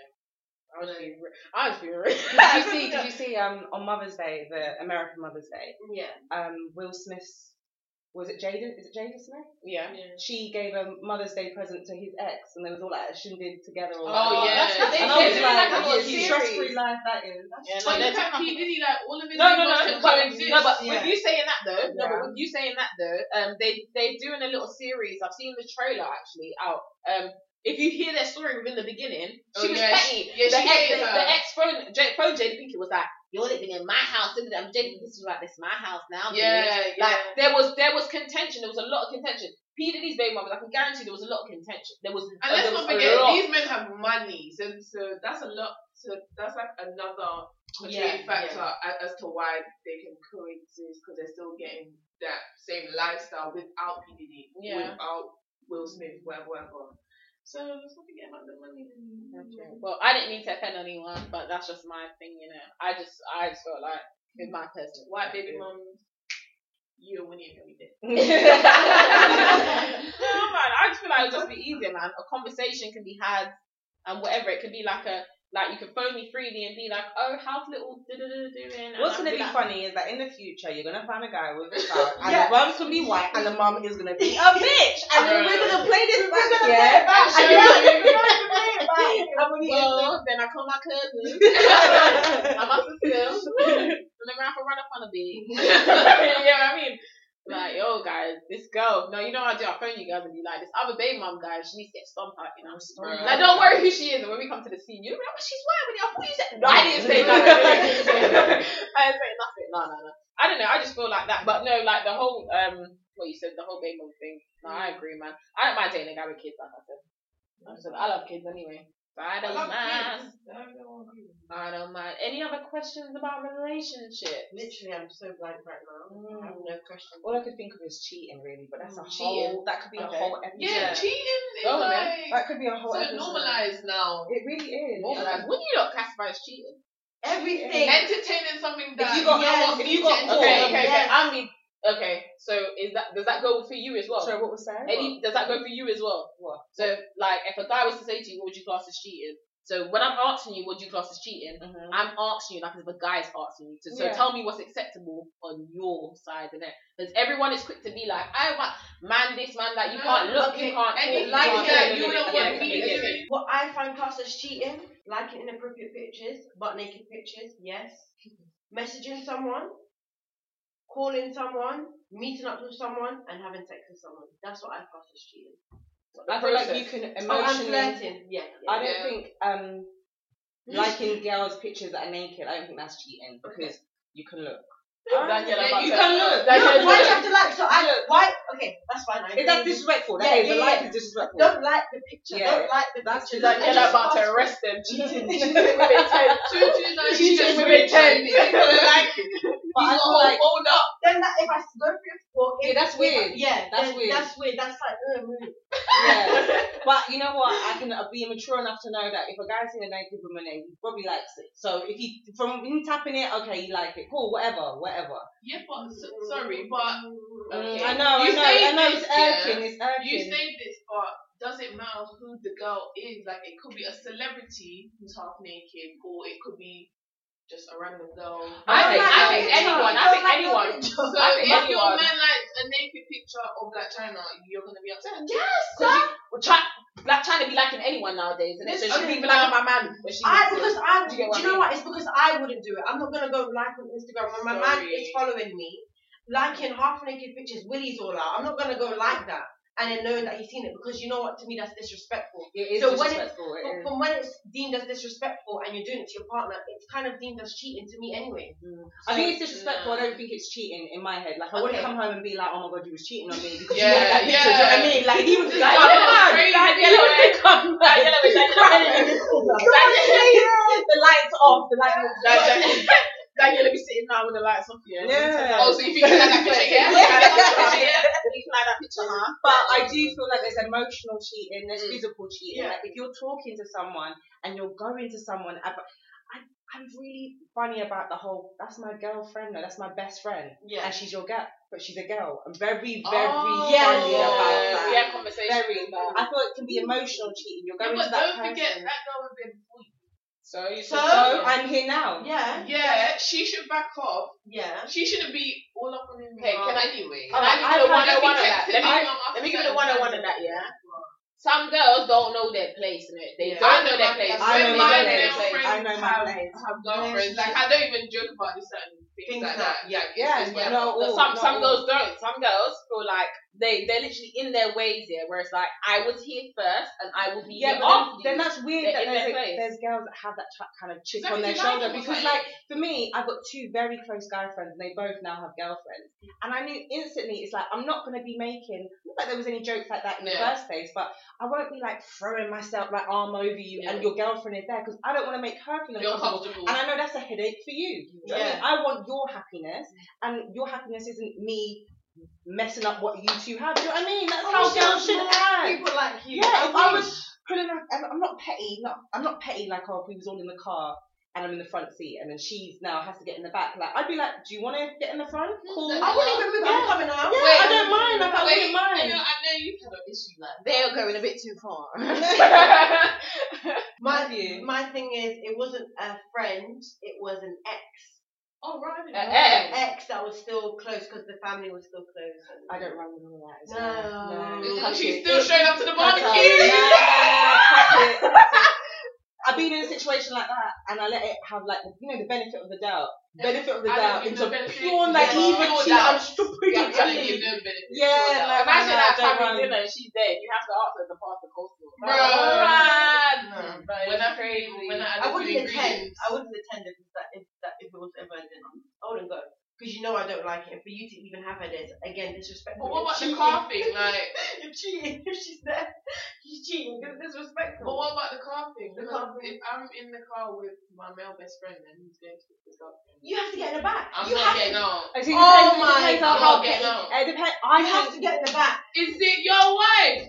I was being, I was being did you see? Did you see? Um, on Mother's Day, the American Mother's Day, Yeah. um, Will Smith's was it Jaden? Is it Jaden Smith? Yeah. yeah. She gave a Mother's Day present to his ex, and they was all like a shindig together. Or Oh, whatever. yeah. That's- And They- I they was did like, like a little yeah, series. stress-free life that is. Yeah, no, But they're look at talking P Diddy, like all of his No, no, no, but, coexist. no, but Yeah. with you saying that though, no, but Yeah. with you saying that though, um, they they're doing a little series. I've seen the trailer actually out. Um, if you hear their story within the beginning, she Oh, was yeah, petty. she- yeah, the she ex, the, the ex phone, J, phone Jada Pinkett was like, you're living in my house. And I'm Jenny, this is like this is my house now. bitch." Yeah, yeah. Like there was there was contention. There was a lot of contention. P Diddy's baby mama, I can guarantee there was a lot of contention. There was. And let's not forget, these men have money, so so that's a lot. So that's like another contributing Yeah, factor a- as to why they can coexist because they're still getting that same lifestyle without P Diddy, Yeah. without Will Smith, whatever, whatever. So let's not forget about the money. Okay. Well, I didn't mean to offend anyone, but that's just my thing, you know. I just, I just felt like with my personal White baby mums, you're winning every day. no, man, I just feel like it'll just be easier, man. A conversation can be had and whatever. It could be like a, like you can phone me freely and be like, oh, how's little doing? What's gonna be like, funny is that in the future you're gonna find a guy with a car and Yeah. the mom's gonna be white and the mom is gonna be a bitch and then we're gonna play this back, gonna yeah. back. And you're gonna play it back. When you- Well, then I call my cousin. I must have still. And then I to run up on a bee. you know what I mean? Like, yo, guys, this girl. No, you know what I do? I phone you guys and be like, this other baby mum guy, she needs to get stomped out, you know? Like, don't worry who she is. And when we come to the scene, be oh, she's white you. I thought you said. No, I didn't say that. I didn't say nothing. No, no, no. I don't know. I just feel like that. But no, like the whole, um, what you said, the whole baby mum thing. No, I agree, man. I don't mind dating a guy with kids, like. I said, I love kids anyway. I don't mind. I don't agree. I don't mind. Any other questions about relationships? Literally, I'm so blank right now. I mm. have no questions. All I could think of is cheating, really, but that's a mm, Cheating. whole. That could be Okay. a whole episode. Yeah, cheating is man. like That could be a whole so episode. normalized now. It really is. Normalized. When you not classify as cheating? Everything. Entertaining something that you got- Yes. if you got Okay, okay, Yes. okay. I mean, okay. So is that does that go for you as well? Sorry, what was that? Any, does that go for you as well? What? So like, if a guy was to say to you, "What would you class as cheating?" So when I'm asking you, "What do you class as cheating?" Mhm. I'm asking you like if a guy's asking you. To, so Yeah. tell me what's acceptable on your side of it. Because everyone is quick to be like, I want man this, man that. You No, can't look, okay. you can't And you like that, you don't Yeah, want me to do it. What I find classed as cheating, liking inappropriate pictures, butt naked pictures, yes. Messaging someone, calling someone, meeting up with someone, and having sex with someone. That's what I class as cheating. I feel like you can Oh, emotionally. flirting. Yeah. yeah. I don't Yeah. think um liking girls' pictures that are naked. I don't think that's cheating because you can look. Daniela Yeah, you can look. No, why do you have to like? So I why? Okay, that's fine. I Is agree that disrespectful? Yeah, That is yeah, the yeah. is disrespectful. Don't like the picture. Yeah. Don't like the That's picture. Daniela just about to arrest them. Cheating. Cheating. Cheating with intent. Two, two, nine, Cheating with with intent. like, But I you feel got like hold up. Then that, if I go through it for Yeah, that's weird. Yeah, That's weird. That's weird. That's like uh, mm. yeah. But you know what? I can be mature enough to know that if a guy's seen a naked woman, he probably likes it. So if he from him tapping it, okay, you like it, cool, whatever, whatever. Yeah, but so, sorry, but Okay. I know, You I know, say I know. this, It's irking. yeah. It's irking. you say this, but does it matter who the girl is? Like, it could be a celebrity who's half naked, or it could be just a random girl. I think, I that. anyone. I think anyone. So if your man likes a naked picture of Blac Chyna, you're gonna be upset. Yes, because well, try, Blac Chyna be liking anyone nowadays, and so she be liking my man. She I because I Do you get you I know what? It's because I wouldn't do it. I'm not gonna go like on Instagram when my man is following me, liking half naked pictures, willies all out. I'm not gonna go like that and then knowing that he's seen it because you know what? To me, that's disrespectful. It is So when it's- disrespectful. it from when it's deemed as disrespectful and you're doing it to your partner, it's kind of deemed as cheating to me anyway. Mm. I think it's disrespectful. I don't think it's cheating in my head. Like I wouldn't come home and be like, "Oh my god, you was cheating on me because Yeah, you had that picture." Do you know what I mean? Like he was like, "Yeah, man, like, yeah. yellow pick up, like, yellow with that the lights off, the lights off. Daniel be sitting now with the lights off, yeah. Yeah. Oh, so you think you had that picture? Yeah. You can have that picture, yeah. You can have that picture, huh? But I do feel like there's emotional cheating, there's Mm. physical cheating. Yeah. Like if you're talking to someone and you're going to someone, I, I, I'm really funny about the whole. That's my girlfriend. No, that's my best friend, Yeah. and she's your girl, but she's a girl. I'm very, very Oh, yeah, funny yeah, about Yeah, that. we had conversations Very. I feel it can be emotional cheating. You're Yeah, going but to that don't forget person. that girl was there before you. So, you So, So I'm here now. Yeah. Yeah, she should back off. Yeah. She shouldn't be all up on him. Okay, can I- anyway? Can I give you I've the had- 101 of that? Let me, I- let me give you the 101 of that, yeah? Some girls don't know their place in. They Yeah. don't I know know their my- place. I know my my place. I know my have, place. have girlfriends, like I don't even joke about this certain things, Things like like- that. Yeah, it's, Yeah, yeah, whatever. no, But all- some not some all. girls don't. Some girls feel like they they're literally in their ways here, where it's like I was here first and I will be Yeah, here but after then, then that's weird that there's, there's girls that have that tra- kind of chip on their like shoulder because, like, for me, I've got two very close guy friends and they both now have girlfriends. And I knew instantly it's like, I'm not going to be making, not that there was any jokes like that in the first place, but I won't be like throwing myself like arm over you and your girlfriend is there because I don't want to make her feel uncomfortable. comfortable. And I know that's a headache for you. Do you know what I mean? I want your happiness, and your happiness isn't me messing up what you two have. Do you know what I mean? That's how girls should act. People like you. Yeah, if I was pulling up, I'm I'm not petty. Not, I'm not petty like oh, if we was all in the car and I'm in the front seat and then she's now has to get in the back. Like I'd be like, do you want to get in the front? Cool. I I wouldn't even move. I'm coming out. Yeah, Wait, I don't mind. Like, I Wait, wouldn't mind. I know, I know you've had an issue like. They're going a bit too far. My Have you? my thing is, it wasn't a friend. It was an ex. Oh, right. I didn't Uh, know. eh. Ex that was still close because the family was still close. I don't run with all that. as No. well. Mm, cut She's it. still showing up to the barbecue. No, no, no, cut it, cut it. I've been in a situation like that, and I let it have like the, you know the benefit of the doubt, benefit of the I doubt don't into pure Yeah, naivety. pure doubt. Yeah, I'm telling you, no benefit. Yeah, No like, doubt. Imagine no, that don't family dinner and she's there. You have to ask her to pass the coleslaw. Bro. Run. No. But When it's I crazy. when I, I wouldn't attend. I wouldn't attend if that if that if it was ever a dinner. I wouldn't go because you know I don't like it. For you to even have her there, is, again, disrespectful. But what about the You're car thing? Like, You're cheating. If she's there, she's cheating. It's disrespectful. but what about the car thing? The Because car thing. if I'm in the car with my male best friend and he's going to pick this up, You have to get in the back. I'm you not have getting to. out. It depends, Oh my depends on God. how Get petty- out. It depends. I You have to get in the back. Is it your wife?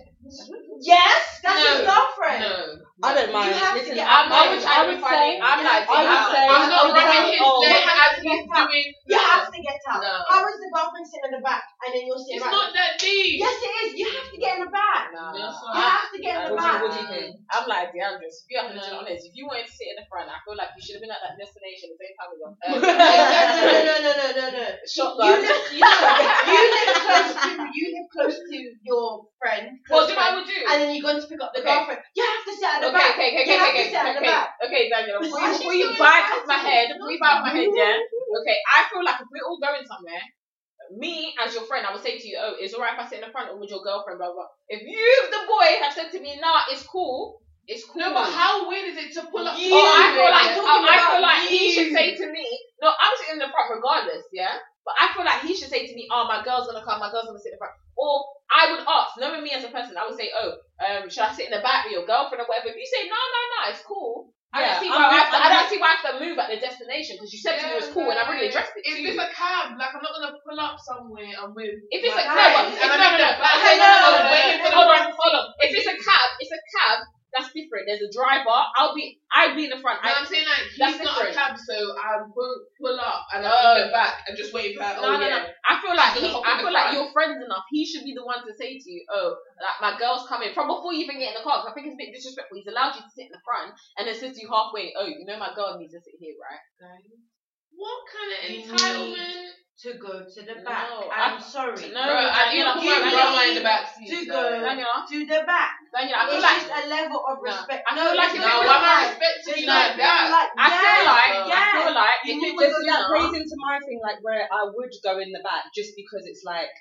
Yes, that's No. his girlfriend. No. I don't mind. You have to Listen, get I'm, out. I would, trying I to would be say, I'm like, I would I'm- say, I'm not I would rubbing say, his oh. leg as he's doing. You have to get out. No. How is the girlfriend sitting in the back and then you're sitting It's right not that deep. Yes, it is. You have to get in the back. Nah. That's You have to get in the What do you- back. what do you think? I'm like Deandra. To be honest, No. honest, if you wanted to sit in the front, I feel like you should have been at that destination the same time as us. no, no, no, no, no, no, no. You Shotgun. live, you, you live close to you live close to your friend. Well, do what I would do? and then you're going to pick up the girlfriend. You have to sit at the Okay, back. okay, okay, You okay, okay, to sit at the okay, back. okay, Daniel. Before you, is she before you doing bite off my head, before you bite off my head, yeah. Okay, I feel like if we're all going somewhere, me as your friend, I would say to you, oh, it's alright if I sit in the front or with your girlfriend, blah blah. If you, the boy, have said to me, nah, it's cool, it's cool. No, but how weird is it to pull up? You- Oh, I feel like I'm I, feel about like he should say to me, no, I'm sitting in the front regardless, yeah. But I feel like he should say to me, oh, my girl's gonna come, my girl's gonna sit in the front. Or I would ask, knowing me as a person, I would say, oh, um, should I sit in the back with your girlfriend or whatever? If you say no, no, no, it's cool. I Yeah, don't see I'm why I, have to, I'm don't see why I have to move at the destination because you said to me it was cool and I really addressed it. This you. a cab? Like I'm not gonna pull up somewhere and with. If it's a cab, guys, if, and no, I'm no, in no, the back. okay, no, no, no, no, Hello. wait, hold on, hold on. If it's a cab, it's a cab. That's different. There's a driver. I'll be, I'd be in the front. No, I, I'm saying like That's he's not a different. cab, so I won't pull up and I'm Oh. in the back and just wait for her. No, oh no, no. I feel like he, I feel like front. you're friends enough. He should be the one to say to you, "Oh, like my girl's coming." From before you even get in the car, 'cause I think it's a bit disrespectful. He's allowed you to sit in the front and then says to you halfway, "Oh, you know my girl needs to sit here, right?" What kind of You entitlement? To go to the back. No, I'm I- sorry. No, Bro, I Daniela, didn't put you my need grandma in the back seat. to so- go Daniela, to the back. Daniela, I feel It's like just a level of No, respect. I no, feel like you're No, not why am I like- respecting There's you like that? like, I feel like yeah. I feel like if it was that plays into my thing, like where I would go in the back just because it's like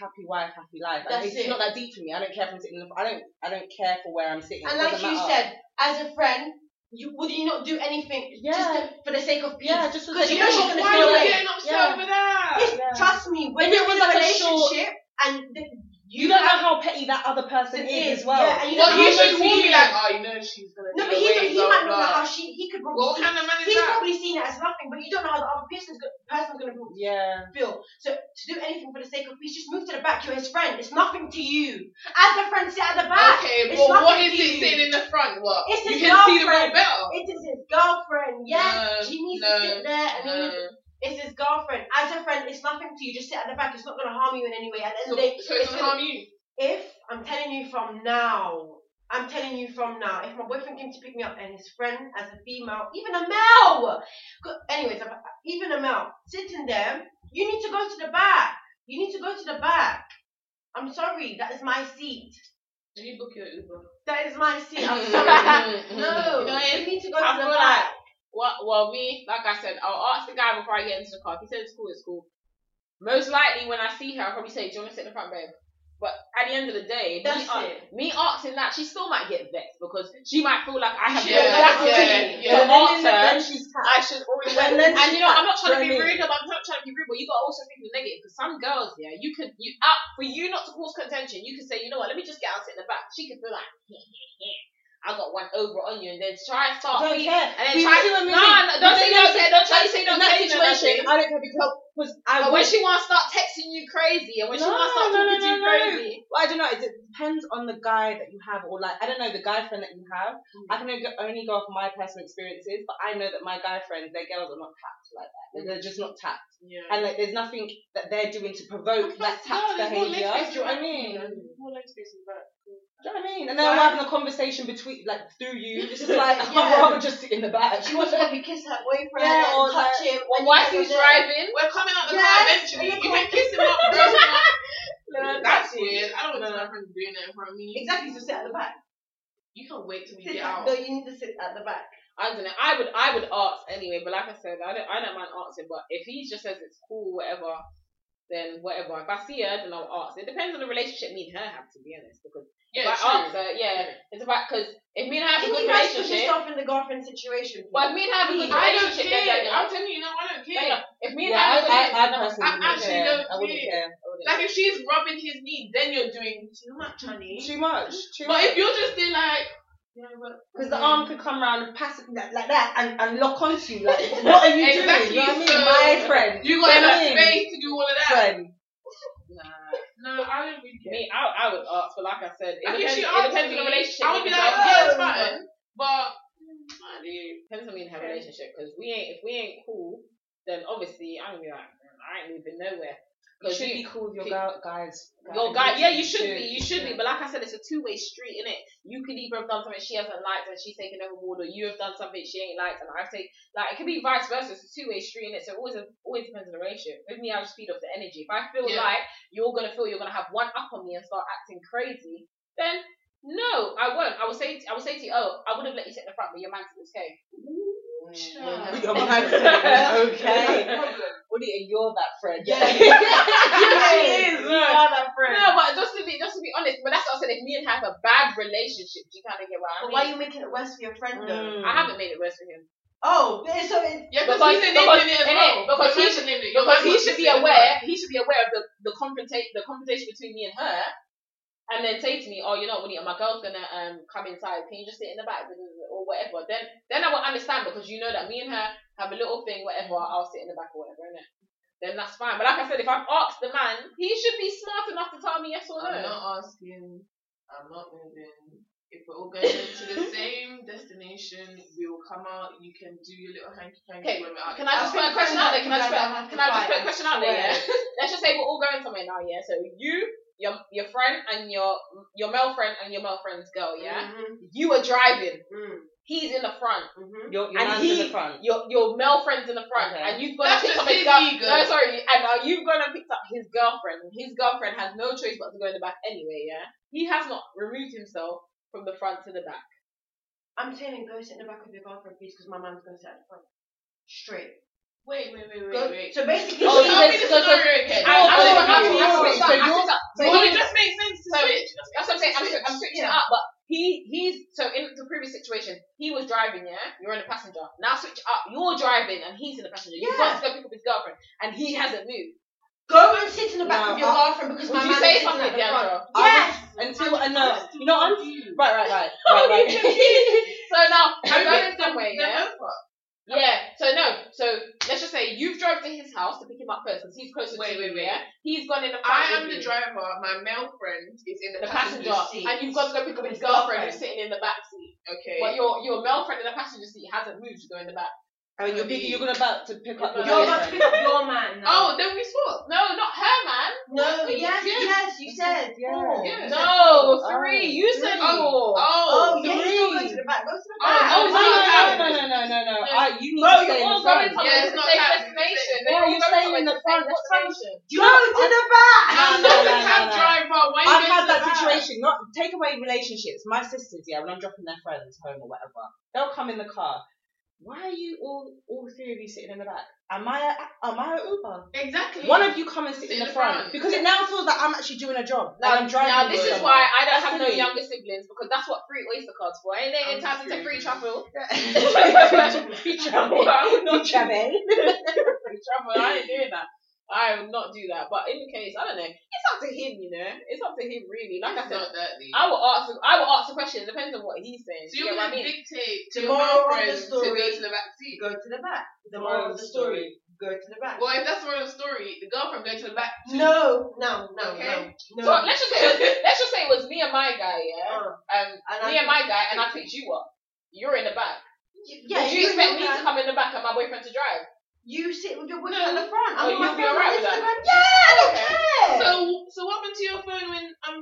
happy wife, happy life. And That's it's it. not that deep for me. I don't care if I'm sitting. In the, I don't. I don't care for where I'm sitting. And like you matter. said, as a friend, you would you not do anything just Yeah. to, for the sake of peace? yeah, just Because you know she's gonna Why are you getting upset Yeah. over that? Yes, Yeah. Trust me, when If it you're was in a like a short- relationship and the, you don't know how petty that other person It is is, as well. yeah, and you Well, don't he know should warn me like, oh, you know she's gonna No, but he, away, he blah, might not know how she. He could probably. What see, kind of man is he's that? probably seen it as nothing, but you don't know how the other person's go- person's gonna feel- Yeah. feel. So to do anything for the sake of peace, just move to the back. You're his friend. It's nothing to you. As a friend, sit at the back. Okay, It's but what nothing it sitting in the front? What? It's you his can see the girlfriend. road better. It is his girlfriend. Yes, No, she needs no, to sit there, and he No. It's his girlfriend. As a friend, it's nothing to you. Just sit at the back. It's not going to harm you in any way. At the end So, of the day, so it's it's gonna gonna- harm you. if I'm telling you from now, I'm telling you from now, if my boyfriend came to pick me up and his friend as a female, even a male, anyways, even a male, sitting there, you need to go to the back. You need to go to the back. I'm sorry, that is my seat. Can you book your Uber? That is my seat. I'm sorry. no, You know, you need to go I to the back. Well, well, me, like I said, I'll ask the guy before I get into the car. If he says it's cool, it's cool. Most likely, when I see her, I'll probably say, "Do you want to sit in the front, babe?" But at the end of the day, That's me, it. me asking that, she still might get vexed because she might feel like I have Yeah, the audacity yeah, to yeah. ask her. then she's I should already When then and you know, I'm not trying to be you know what I rude. I'm not trying to be rude, but you got to also think the negative. Because some girls, yeah, you could you out for you not to cause contention. You could say, you know what, let me just get out sit in the back. She could feel like, I got one over on you, and then try and start. don't being- care. And then But you try, see what I no, no, don't But say then don't try to say in don't that no situation. I don't care because because I But when she wants to start texting you crazy, and when she wants to start no, talking no, to you no, no. crazy, Well, I don't know. It depends on the guy that you have, or like I don't know the guy friend that you have. Mm. I can only go- off my personal experiences, but I know that my guy friends, their girls are not tapped like that. They're- They're just not tapped, Yeah. and like there's nothing that they're doing to provoke that tapped behaviour. Do you know what I mean? More leg space in back. Do you know what I mean? And then we're having a conversation between, like, through you. This is like, I'd Yeah. rather just sit in the back. She wants to probably kiss her boyfriend Yeah, or and touch him. or and whilst you he's guys are there. driving, We're coming out the Yes, car eventually. and You then can kiss him up, gross him up. No, That's weird. I don't want No. my friends doing that in front of me. Exactly, so sit at the back. You can't wait till we Sit get at, out. no, you need to sit at the back. I don't know. I would I would ask anyway, but like I said, I don't I don't mind asking. But if he just says it's cool, whatever, then whatever. If I see her, then I'll ask. It depends on the relationship me and her have, to be honest. Because Yeah, if I true. ask her, yeah, it's about because if me and her have a Can good you guys put relationship, yourself in the girlfriend situation? please? but if me and her have a good I don't relationship, then care. then- I'm telling you, no, I don't then- care. if me and Yeah, her I, have a good I, I relationship, personally I wouldn't actually care. don't I wouldn't care. care. I wouldn't Like if she's rubbing his knee, then you're doing too much, honey. Too much. Too But much. if you're just there like, yeah, but Because the arm could come around and pass it like, like that and, and lock onto you. Like, what are you Exactly, doing? You know what I mean? so- My friend. you got Then enough I mean, space to do all of that. Friend. No, I don't really care. Me, I, I would ask, but like I said, it I think depends, she it depends on the relationship. I would be like, yeah, it's fine. But I do. depends on me and her relationship. Because we ain't, if we ain't cool, then obviously I'm gonna be like, "Mm, I ain't moving nowhere. You should you- be cool with your guys. Your guy, yeah, you should be, you should be. But like I said, it's a two way street, innit? You could either have done something she hasn't liked and she's taken overboard, or you have done something she ain't liked and I've taken. Like it could be vice versa. It's a two way street, innit? So it always always depends on the relationship. With me, I just feed off the energy. If I feel Yeah. like you're gonna feel you're gonna have one up on me and start acting crazy, then no, I won't. I will say, to, I will say to you, oh, I would have let you sit in the front, but your man said it's okay. Child. Your man said it's okay. Woody, and you're that friend. Yeah. yeah, she is. You are that friend. No, but just to be just to be honest, but that's what I said. If me and her have a bad relationship, do you kind of get what I But why are you making it worse for your friend though? Mm. I haven't made it worse for him. Oh, so it, Yeah, because Because- he's because- enabling it as innit? well. Because Your he should- it. Because he should be sit in the aware. front. He should be aware of the the confrontation the confrontation between me and her, and then say to me, "Oh, you know what, Winnie, my girl's gonna um come inside. Can you just sit in the back or whatever?" Then then I will understand because you know that me and her have a little thing, whatever. I'll sit in the back or whatever, innit? Then that's fine. But like I said, if I've asked the man, he should be smart enough to tell me yes or no. I'm not asking. I'm not moving. If we're all going to the same destination, we will come out. You can do your little hanky panky when we're out. Can I just put a question out there? Can I just put, can I just put a question out there? Yeah. Let's just say we're all going somewhere now. Yeah. So you, your your friend, and your your male friend and your male friend's girl. Yeah. Mhm, You are driving. mm, He's in the front. mhm. Your, your And man's he- in the front. Your your male friend's in the front, Okay. and you've got That's and picked just up his his girl. ego. No, sorry, and uh, you've gone and picked up his girlfriend. and His girlfriend has no choice but to go in the back anyway. Yeah. He has not removed himself from the front to the back. I'm saying go sit in the back of your girlfriend, please, because my man's gonna sit at the front. Straight. Wait, wait, wait, wait, Go, wait. So basically, Oh, she- Tell me the so- so- scenario again. I, I, Oh, I, I, okay. I, I, So I you're- switched. So it just makes sense to So- switch. That's what I'm saying. I'm, swi- I'm switching it up, but he he's so in the previous situation, he was driving, yeah. You're in the passenger. Now switch up. You're driving and he's in the passenger. You've got to go pick up his girlfriend, and he hasn't moved. go and sit in the back No, with your I- girlfriend because my you man say something, at the front. Deandra? Yes. Until I know. You know, I'm. Right, right, right. Oh, right, right. so now I'm going somewhere, yeah. Yeah. So no. So let's just say you've drove to his house to pick him up first because he's closer Wait, to you. wait, wait. Yeah. He's gone in the front. I am with the you. driver. My male friend is in the, The passenger, seat. and you've got to go pick up his His girlfriend who's sitting in the back seat. Okay. But your your male friend in the passenger seat hasn't moved to go in the back. I mean, you're, big, you're gonna about to pick up your You're about to pick up your man. oh, then we swap. No, not her, man. no, What? yes, Yeah. yes, you said Yeah. four. Yeah. No, oh, four. three. You said Three. four. Oh, Oh, yeah, three. you still go to the back. Go to the Oh, back. Oh, ah, it's no, no, no, no, no, no, no. No. I, you need Bro, to you're stay in the front. Yeah, to it's the not same destination. Yeah, you're staying in the the front. What time? destination. Go to the back. I'm No, no, no, no. driver. Why I've had that situation. Not take away relationships. My sisters, yeah, when I'm dropping their friends home or whatever, they'll come in the car. Why are you all all three of you sitting in the back? Am I a, am I a Uber? Exactly. One of you come and sit in, the, front. because it now feels like I'm actually doing a job. Like I'm driving. Now this is why I don't That's have no younger siblings because that's what free Oyster cards for. Ain't they I'm entitled to free. free travel? Free travel. I would not Free travel. free travel. I ain't doing that. I would not do that. But in the case, I don't know. It's up to him, you know. It's up to him, really. Like I said, not that deep. I will ask. I will ask the question. It depends on what he's saying. So you you're get what I gonna mean? dictate to Tomorrow your the girlfriend to story- go to the back seat. Go to the back. The moral of the story. Go to the back. Well, if that's the moral of the story, the girlfriend go to the back. too. No, no, no, Okay. no, no. So let's just say, let's just say it was me and my guy, yeah. Uh, Um, and me I- and my guy, and I picked you up. You're in the back. yeah, Would you expect me to come in the back and my boyfriend to drive? You sit with your boyfriend No. at the front. Oh, I'm my you'll be alright with that? Yeah, I don't Okay. care. So, so what happened to your phone when um?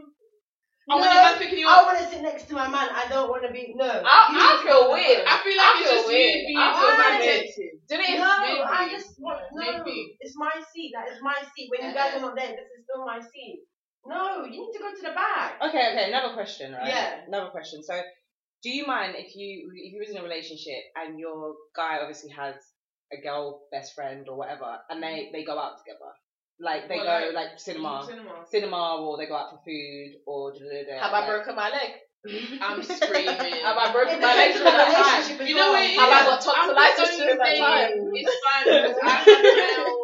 No, Oh, when your man's picking you I want to sit next to my man. I don't want to be no. I, I feel weird. I feel like I it's feel just weird. you being I feel romantic. Denise, No, maybe. I just want no. Maybe. It's my seat. That is my seat. When you guys are not there, this is still my seat. No, you need to go to the back. Okay, okay, another question, right? Yeah. Another question. So, do you mind if you if you was in a relationship and your guy obviously has a girl best friend or whatever, and they they go out together, like they Well, go like, cinema, Cinema. cinema, or they go out for food, or da da da. have I broken my leg? I'm screaming. Have I broken my leg depends during on the that time? You know what it is? Have I got I'm tonsillitis just during that saying time? It's fine because I have male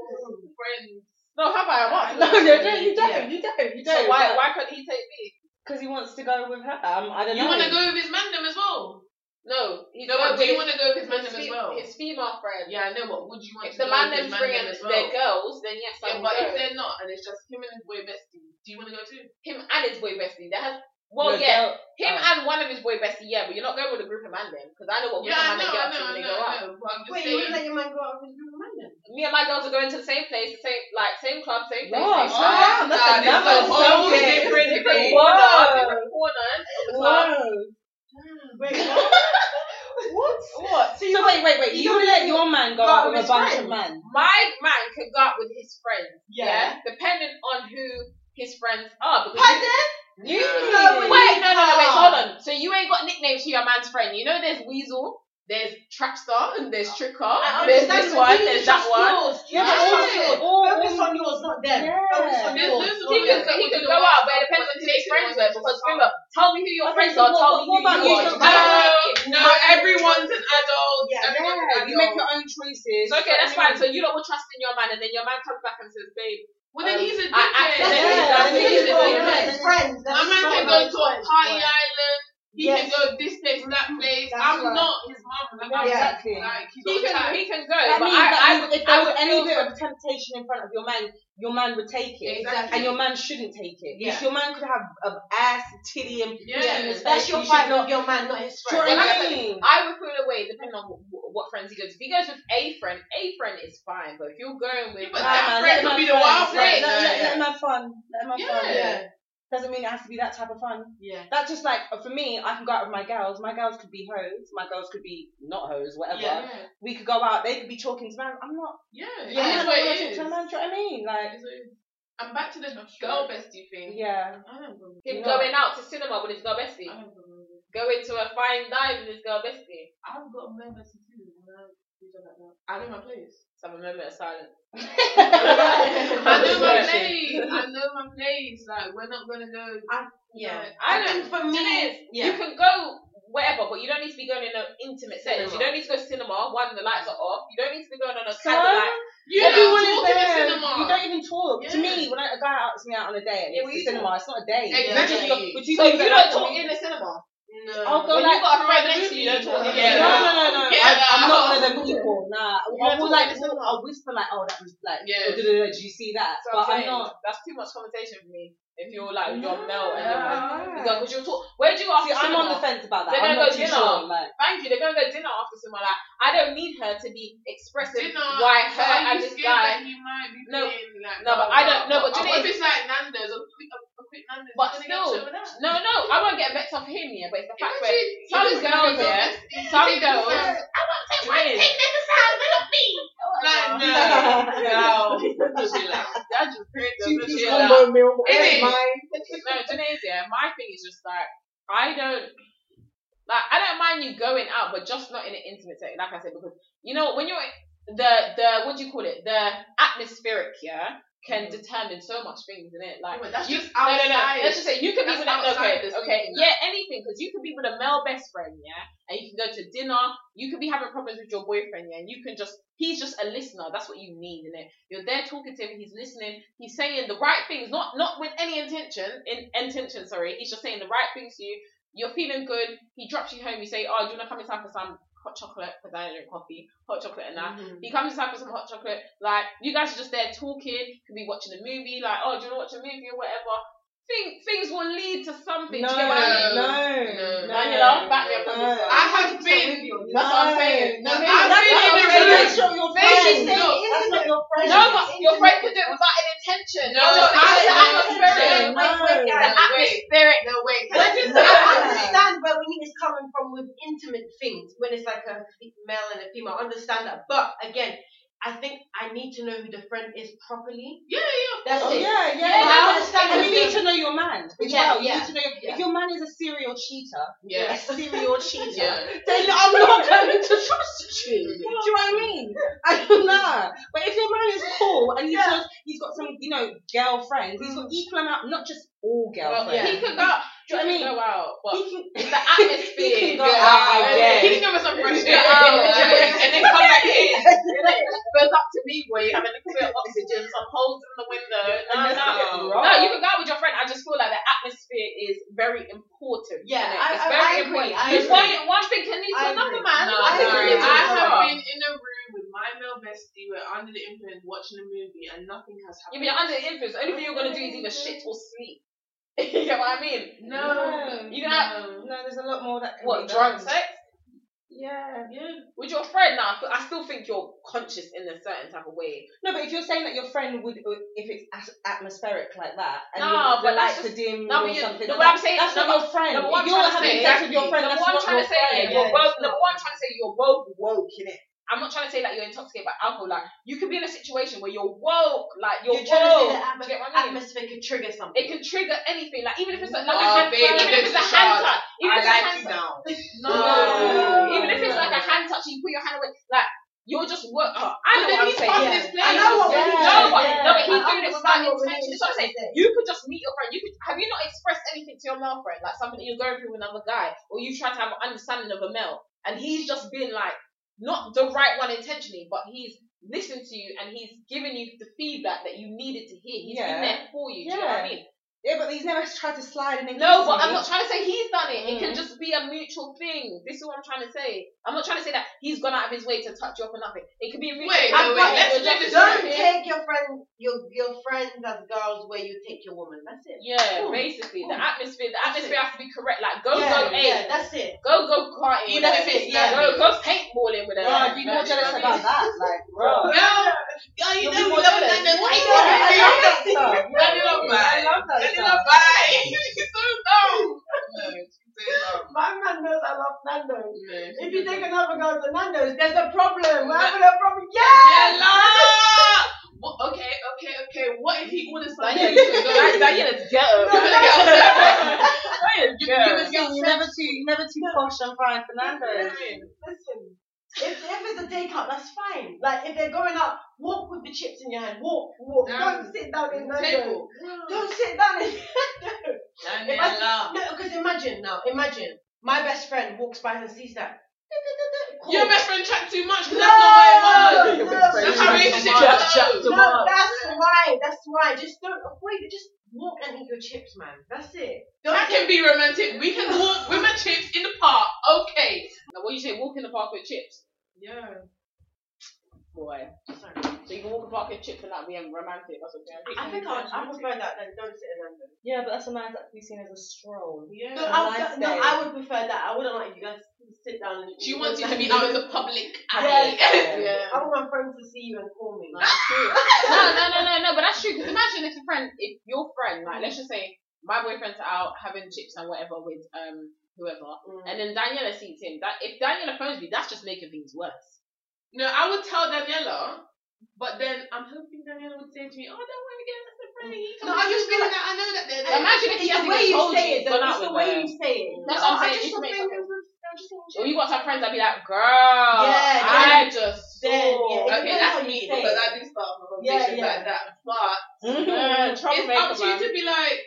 friends. No, have I? What? No, no, no, you don't, Yeah. you don't, you don't. why why couldn't he take me? Because he wants to go with her. Um, I don't You know. You want to go with his mandem as well? No, he's No, but do you want to go with his his, mandem fe- as well? his female friend. Yeah, I know, but would you want If to the go man with his them's bringing mandem as well? their girls, then yes, I Yeah, but go. if they're not and it's just him and his boy bestie, do you want to go too? him and his boy bestie. That has well, The yeah, him oh. and one of his boy bestie, yeah, but you're not going with a group of man then, because I know what group Yeah, of man I know, they get up to know, when they go I out. know. But Wait, you wouldn't let your man go out with his group of man then? Me and my girls are going to the same place, the same like same club, same place. Wow, same wow, time. that's another this whole subject. different different thing. corner, Whoa. different corners of the club. Wait, what? what? What? So wait, wait, wait. You, You let your man go out with a bunch of men. My man could go out with his friends, yeah, Yeah. depending on who his friends are. Because Pardon? you, know wait, no, no, no, wait, hold on. So you ain't got nicknames for your man's friend. You know, there's Weasel, there's Trapstar, and there's Tricker, I there's this one, there's that one. yours. Yeah, but just also- yours. all- Focus on yours, not them. Yeah. Focus on There's yours. loads of He not could, them. he could go out, but it depends on who his friends were. Because remember, tell me who your friends are. Tell me who you you? are. No, no, everyone's an adult. Yeah, everyone's an adult. you make your own choices. So okay, that's fine. So you don't will trust in your man, and then your man comes back and says, "Babe, Well, then Um, he's I a dickhead. accidentally- Yeah, that's then it, he's that's a it, dickhead. that's My man can go to a party island. He Yes. can go this place, that mm-hmm. place. That's I'm right. not his mum. Like, Yeah, I'm exactly. Like, he's He can, type. he can go, That but means, I, that I means would, if there I was would any feel bit of temptation in front of your man, your man would take it. Exactly. And your man shouldn't take it. Yeah. If your man could have an ass, titty, and Yeah. pussy in his That's your you fight not. your man, not his Do you know friend. Like I I said, mean? I would feel away depending on wh- what friends he goes. If he goes with a friend, a friend is fine. But if you're going with, But Nah, that man, friend let him could be the fun. wild friend. Let, let, let him have fun. Let him have fun. Yeah. Yeah. Doesn't mean it has to be that type of fun. Yeah. That's just like for me. I can go out with my girls. My girls could be hoes. My girls could be not hoes. Whatever. Yeah. We could go out. They could be talking to man. I'm not. Yeah. I'm not is gonna what talk it is. to a man. Do you know what I mean? Like, It is what it is. And back to the girl bestie thing. yeah. I don't believe him No. going out to cinema with his girl bestie, I don't it. going to a fine dive with his girl bestie. I've got a male bestie too. I do that like that. I know my place. Some moment of silence. I know my place. I know my place. Like we're not gonna go. Yeah. I I don't. for me, is. yeah. You can go wherever, but you don't need to be going in an intimate settings. You don't need to go to cinema. One, the lights are off. You don't need to be going on a So? candlelight. You Everyone don't is talk in the cinema. You don't even talk. To me, when a guy asks me out on a date and Yeah, it's we the cinema, it's not a date. Exactly. We just go- So you that don't happen talk in the cinema. No. I'll go When like. you got a friend next to you, you don't talk in the Yeah. No, no, no, no. Yeah. I, I'm not one of them people. Nah, I will like, in the cinema. I'll whisper like, oh, that was like, Yeah. oh, did you see that? So but I'm I'm not. that's too much conversation for me. If you're like you're Yeah. male and you're Yeah. because you'll talk. Where do you go after See, I'm on the fence about that. They're I'm gonna not go too dinner. sure. Like, Thank you. They're gonna go dinner after cinema. Like I don't need her to be expressing Dinner. why But her are you and this scared guy. that he might be No. playing, like, No, but I don't- no, but what Janae- if it's like Nando's, a quick, a, a quick Nando's? But you're still, get shit with that. No, no, I won't get vexed off him, yeah. But it's the fact where Imagine some girls, go yeah, some girls. I won't say why you take niggas out, they don't me. Like, no. No, Chill out. That just crazy. Two-piece Chill combo out. meal, Innit? Mine. No, Janae's, yeah. My thing is just like I don't. Like I don't mind you going out, but just not in an intimate setting. Like I said, because you know when you're the the what do you call it? The atmospheric, yeah, can mm. determine so much things in it. Like that's you, just no, no, no. outside. Let's just say you could be That's with a, outside okay, okay, scene, yeah, anything because you could be with a male best friend, yeah, and you can go to dinner. You could be having problems with your boyfriend, yeah, and you can just he's just a listener. That's what you need, in it. You're there talking to him. He's listening. He's saying the right things, not not with any intention. In intention, sorry. He's just saying the right things to you. You're feeling good. He drops you home. You say, "Oh, do you wanna come inside for some hot chocolate?" Because I don't drink coffee. Hot chocolate and that. Mm-hmm. He comes inside for some hot chocolate. Like you guys are just there talking. Could be watching a movie. Like, oh, do you want to watch a movie or whatever? Think things will lead to something. No, do you get what I mean? no, No. no. Daniela, back me up on no. this one. I have been. That's what I'm saying. No, No, no, I've that's been not in your a friend. relationship. That's not your Maybe friend. she's saying That's not your friend. No, but your friend could do it without an intention. No, no, I- it's the I- atmospheric. no, Wait, wait, no. the atmospheric. No way. Can I just No. say, I understand where we need is coming from with intimate things when it's like a fe- male and a female. I understand that, but again, I think I need to know who the friend is properly. Yeah, yeah. That's Oh it. yeah, yeah. Yeah, but I I understand And you need to know your man as Yeah, well. You yeah, need to know yeah. if your man is a serial cheater, Yeah. a serial cheater, Yeah. then I'm not going to trust you. Do you know what I mean? I don't know. But if your man is cool and he's Yeah. just, he's got some, you know, girlfriends, he's mm. got equal amount, not just all Well, girlfriends. he could go. You I mean? Go out, but He can, the atmosphere. he can go out, guess. He can give us some fresh air. And then come back in. Goes up to me, boy, having a little bit of oxygen, some holes in the window. No, no. no. No, you can go out with your friend. I just feel like the atmosphere is very important. Yeah, innit? I- it's I- very I agree, important. I agree. one, one thing can lead to another, man. No, I thing sorry. can lead to I have been in a room with my male bestie. We're under the influence watching a movie and nothing has Yeah, but happened. you're under the influence. The only thing you're gonna do is either shit or sleep. you get what I mean? No. You can have no, there's a lot more that can what be drunk sex Yeah. Yeah. with your friend. Now, I still think you're conscious in a certain type of way. No, but if you're saying that your friend would, uh, if it's atmospheric like that, and No, the, but the that's lights are dim no, or you- something, no, like but I'm saying- that's no, not your friend. no, but what you're having sex with your friend, Number that's one, trying to say, friend. yeah, Yeah, you're both, it's number one, I'm trying to say you're both woke in it. I'm not trying to say that you're intoxicated by alcohol. Like you could be in a situation where you're woke, like you're, You're trying to say woke. that Do you get what I mean? atmosphere could trigger something. It can trigger anything, like even if it's like, like Oh, a hand, baby, even if it's a hand touch, even if I it's a like hand you touch. now. No. No. Even if it's like a hand touch, you put your hand away, like you're just work. Oh, I know what I'm he's saying. past Yeah. his place. I know what Yeah, we're No, but, yeah. no, but he's doing it without understand what we're intention. really That's what I'm saying. trying to say. You could just meet your friend. You could have you not expressed anything to your male friend, like something that you're going through with another guy, or you try to have an understanding of a male, and he's just been like not the right one intentionally, but he's listened to you and he's given you the feedback that you needed to hear. He's Yeah. been there for you. Do you know what I mean? Yeah, but he's never tried to slide in. No, but I'm not trying to say he's done it. It can Mm. just be a mutual thing. This is what I'm trying to say. I'm not trying to say that he's gone out of his way to touch you up or nothing. It could be a mutual Wait, thing. wait, wait, You're let's just- do this Don't right. take your friend, your your friends as girls where you take your woman. That's it. Yeah, Cool. basically the atmosphere. The That's atmosphere it. has to be correct. Like go yeah, go eight, yeah, that's it. go go karting. Even if it's yeah, go go paintballing with her. Bro, I'd be more Like, jealous you know what I about that. Like, bro. Yeah. Yeah, you know we love that. Then why you I want to love that stuff. Let it up, I love that it stuff. up, bye. It's so dumb. No, it's so dumb. My man knows I love Nando's. No, If you take another girl to Nando's, there's a problem. We're having a problem. Yeah. Yeah. Okay, okay, okay. What if he orders something? Daniel, you could go Daniel, ghetto. No. You- ghetto. you was- See, you're never too, never too posh on Brian Fernando. Listen. If, if it's a day takeout, that's fine. Like if they're going out, walk with the chips in your hand. Walk, walk. Down Don't sit down in Nando's. Table. Don't sit down in Nando's. Daniela. No, because imagine now, imagine my best friend walks by and sees that. Cool. Your best friend chat too much because No, that's not what it was. no, That's how no, relationships Chat, chat to No, Mark. that's why. That's why. Just don't avoid it. Just walk and eat your chips, man. That's it. Don't That can be romantic. We can walk with my chips in the park. Okay. Now, what you say? Walk in the park with chips, Yeah. boy. Sorry. So you can walk in the park chips and that be romantic. That's what I'm think I, I prefer that than don't sit in London. Yeah, but that's a nice that can be seen as a stroll. Yeah. No, I, nice no. I would prefer that. I wouldn't like you guys to sit down and. She wants you to be out in the public Yeah, alley. Yeah. I want my friends to see you and call me. No, that's true. no, no, no, no, no. But that's true. Because imagine if a friend, if your friend, like let's just say my boyfriend's out having chips and whatever with um whoever, Mm. and then Daniela sees him. That if Daniela phones me, that's just making things worse. No, I would tell Daniela, but then I'm hoping Daniela would say to me, "Oh, don't worry, again, that's a friend. He No, I me just he's feel doing like- that. I know that they're But there." imagine if he the hasn't way you told say you it, he's though. It's the way you say it. That's No, what I'm I saying. just You should make think something- you got some friends that be like, girl, Yeah, I just then, saw. yeah, Okay, depends that's what you me say. because I do start off Yeah, conversations yeah. like that. But Yeah, it's up to you to be like,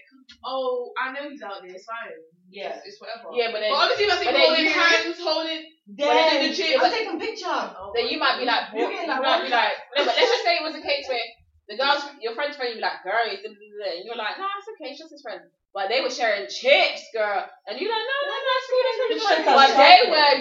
oh, I know he's out there. It's fine. Yeah. It's, whatever. Yeah, but then, But obviously, if I see but people holding hands, holding. Then, the chips. I'm taking a picture. Oh then you might be like, You You like, might be like, no, but let's just say it was a case where the girls, your friend's friend, you be like, girl, he's da, da, da, da," and you're like, nah, it's okay, it's just his friend. But they were sharing chips, girl, and you're like, no, no, no, it's cool, it's really fun. But they were,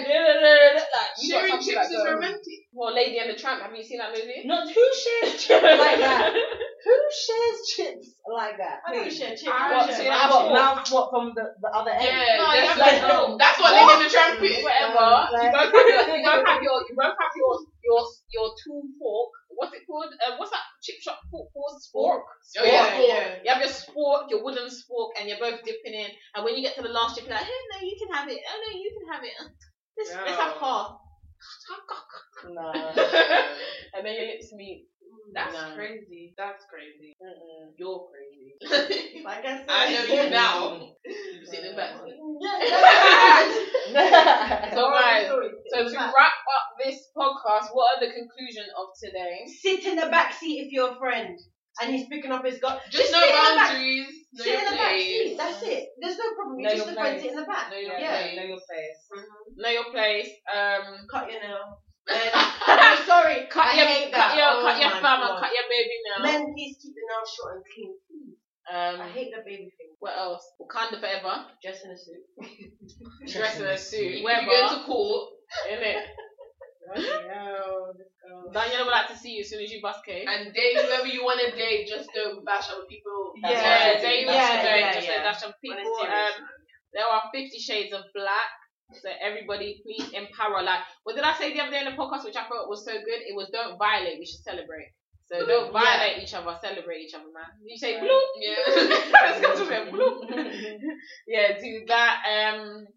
like, Sharing chips is romantic. Well, Lady and the Tramp, have you seen that movie? Not who shares chips like that. Who shares chips like that? I don't share chips. I I What, share that's What, what- mouth what from the, the other end? Yeah, No, that's, you like, to know. that's what What? Lady in the Tramp is. Whatever. Um, you both have your, you both have your, you both have your, your, your two fork. What's it called? Uh, what's that chip shop fork? Fork? Spork. Oh, yeah, Spork. yeah. You have your spork, your wooden spork, and you're both dipping in. And when you get to the last chip, you're like, hey, no, you can have it. Oh, no, you can have it. Let's, let's have half. No. and then your lips meet. Mm, that's No. crazy. That's crazy. Mm-mm. You're crazy. Like I said. I know you now. You sit in the back. So, guys, so to wrap up this podcast, what are the conclusion of today? sit in the back seat if you're a friend and he's picking up his gun. Just no sit in the back- boundaries. No Sit in the back seat. That's it. There's no problem. Know You're just your a friend. place. Sit in the back. Know your yeah, place. know your face. Know your place. Um, Cut your nail. Men, I'm sorry. cut I your, hate cut that. your, Oh cut your my thumb and cut your baby now. Men, please keep the nails short and clean. Um, I hate the baby thing. what else? Wakanda forever. Dress in a suit. Dress in a You, suit. you Wherever. go to court Innit? Daniela would like to see you as soon as you bust cake. and date whoever you want to date. Just don't bash other people. Yeah, yeah, yeah, yeah, yeah, yeah, just yeah. a dash of On a people. Um, there are Fifty Shades of Black. So everybody, please empower. Like, what did I say the other day in the podcast, which I thought was so good? It was don't violate. We should celebrate. So don't Yeah. violate each other. Celebrate each other, man. You say Right. bloop. Yeah. Let's go to them. Bloop. yeah, do that. Um,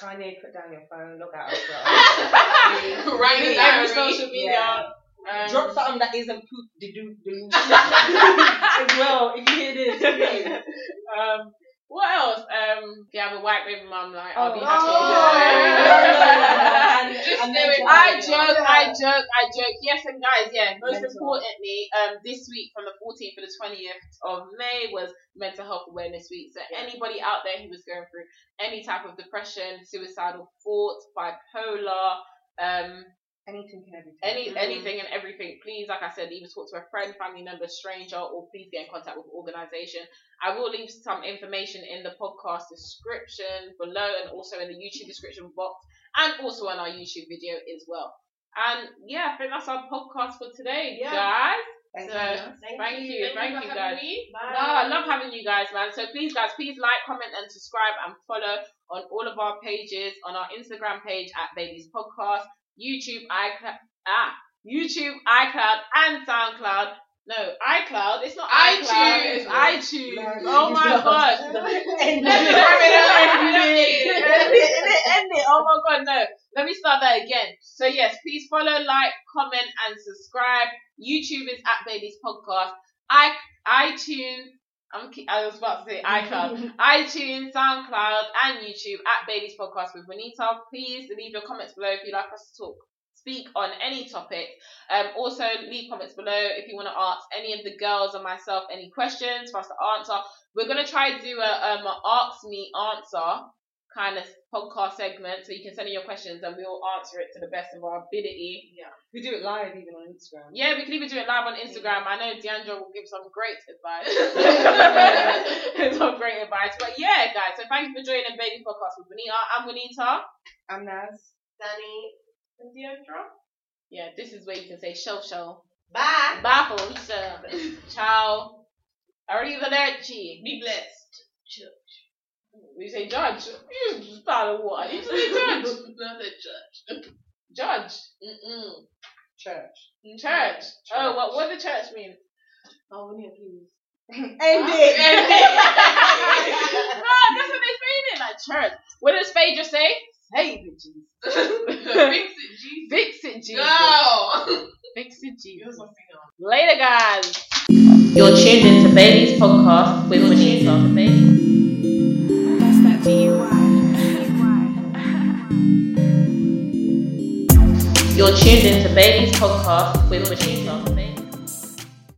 Kanye, put down your phone, look at us, girl. Write every diary. social media. Yeah. Um, Drop something that isn't poop de doo doo as well. If you hear this, please. um, what else? Um, if you have a white baby mum, like I'll be Oh. happy. Oh. Just And do it. I joke, I joke, I joke. Yes, and guys, yeah. Most Mental. importantly, um, this week from the 14th to the 20th of May was Mental Health Awareness Week. So anybody out there who was going through any type of depression, suicidal thoughts, bipolar, um, Anything can everything. any Mhm. anything and everything, please, like I said, even talk to a friend, family member, stranger, or please get in contact with the organisation. I will leave some information in the podcast description below and also in the YouTube description box and also on our YouTube video as well. And yeah, I think that's our podcast for today, Yeah. guys. Thank So, you. Thank, you, thank, you, for guys. having. No, I love having you guys, man. So please, guys, please like, comment, and subscribe and follow on all of our pages on our Instagram page at Bailey's Podcast, YouTube, iCloud, ah, YouTube, iCloud, and SoundCloud. No, iCloud. It's not iCloud. iTunes. It's iTunes. No, oh my god. End Let me it. Oh my god, no. Let me start that again. So yes, please follow, like, comment, and subscribe. YouTube is at Bailey's Podcast. I iTunes. I'm, I was about to say iCloud, iTunes, SoundCloud, and YouTube at Bailey's Podcast with Waneta. Please leave your comments below if you'd like us to talk, speak on any topic. Um, also leave comments below if you want to ask any of the girls or myself any questions for us to answer. We're gonna try to do a um a ask me answer kind of podcast segment, so you can send in your questions and we'll answer it to the best of our ability. Yeah. We do it live even on Instagram. Yeah, we can even do it live on Instagram. I know Deandra will give some great advice. some great advice. But yeah, guys, so thank you for joining Baby Podcast with Waneta. I'm Waneta. I'm Naz. Danny. And Deandra. Yeah, this is where you can say show show. Bye. Bye, Felicia. Ciao. Arrivederci. Be blessed. We say judge. You just out of water. You say judge. Not a judge. Judge. Mm-mm. Church. Mm-hmm. Church. Oh, what what does church mean? Oh, we need to please. End End it. no, that's what they say in like church. What does Phaedra say? Save it, Jesus. Fix it, Jesus. Fix it, Jesus. Go. Fix it, You're Jesus. Later, guys. You're tuned into Bailey's podcast with Waneta. That's Tuned into Bailey's podcast with Waneta.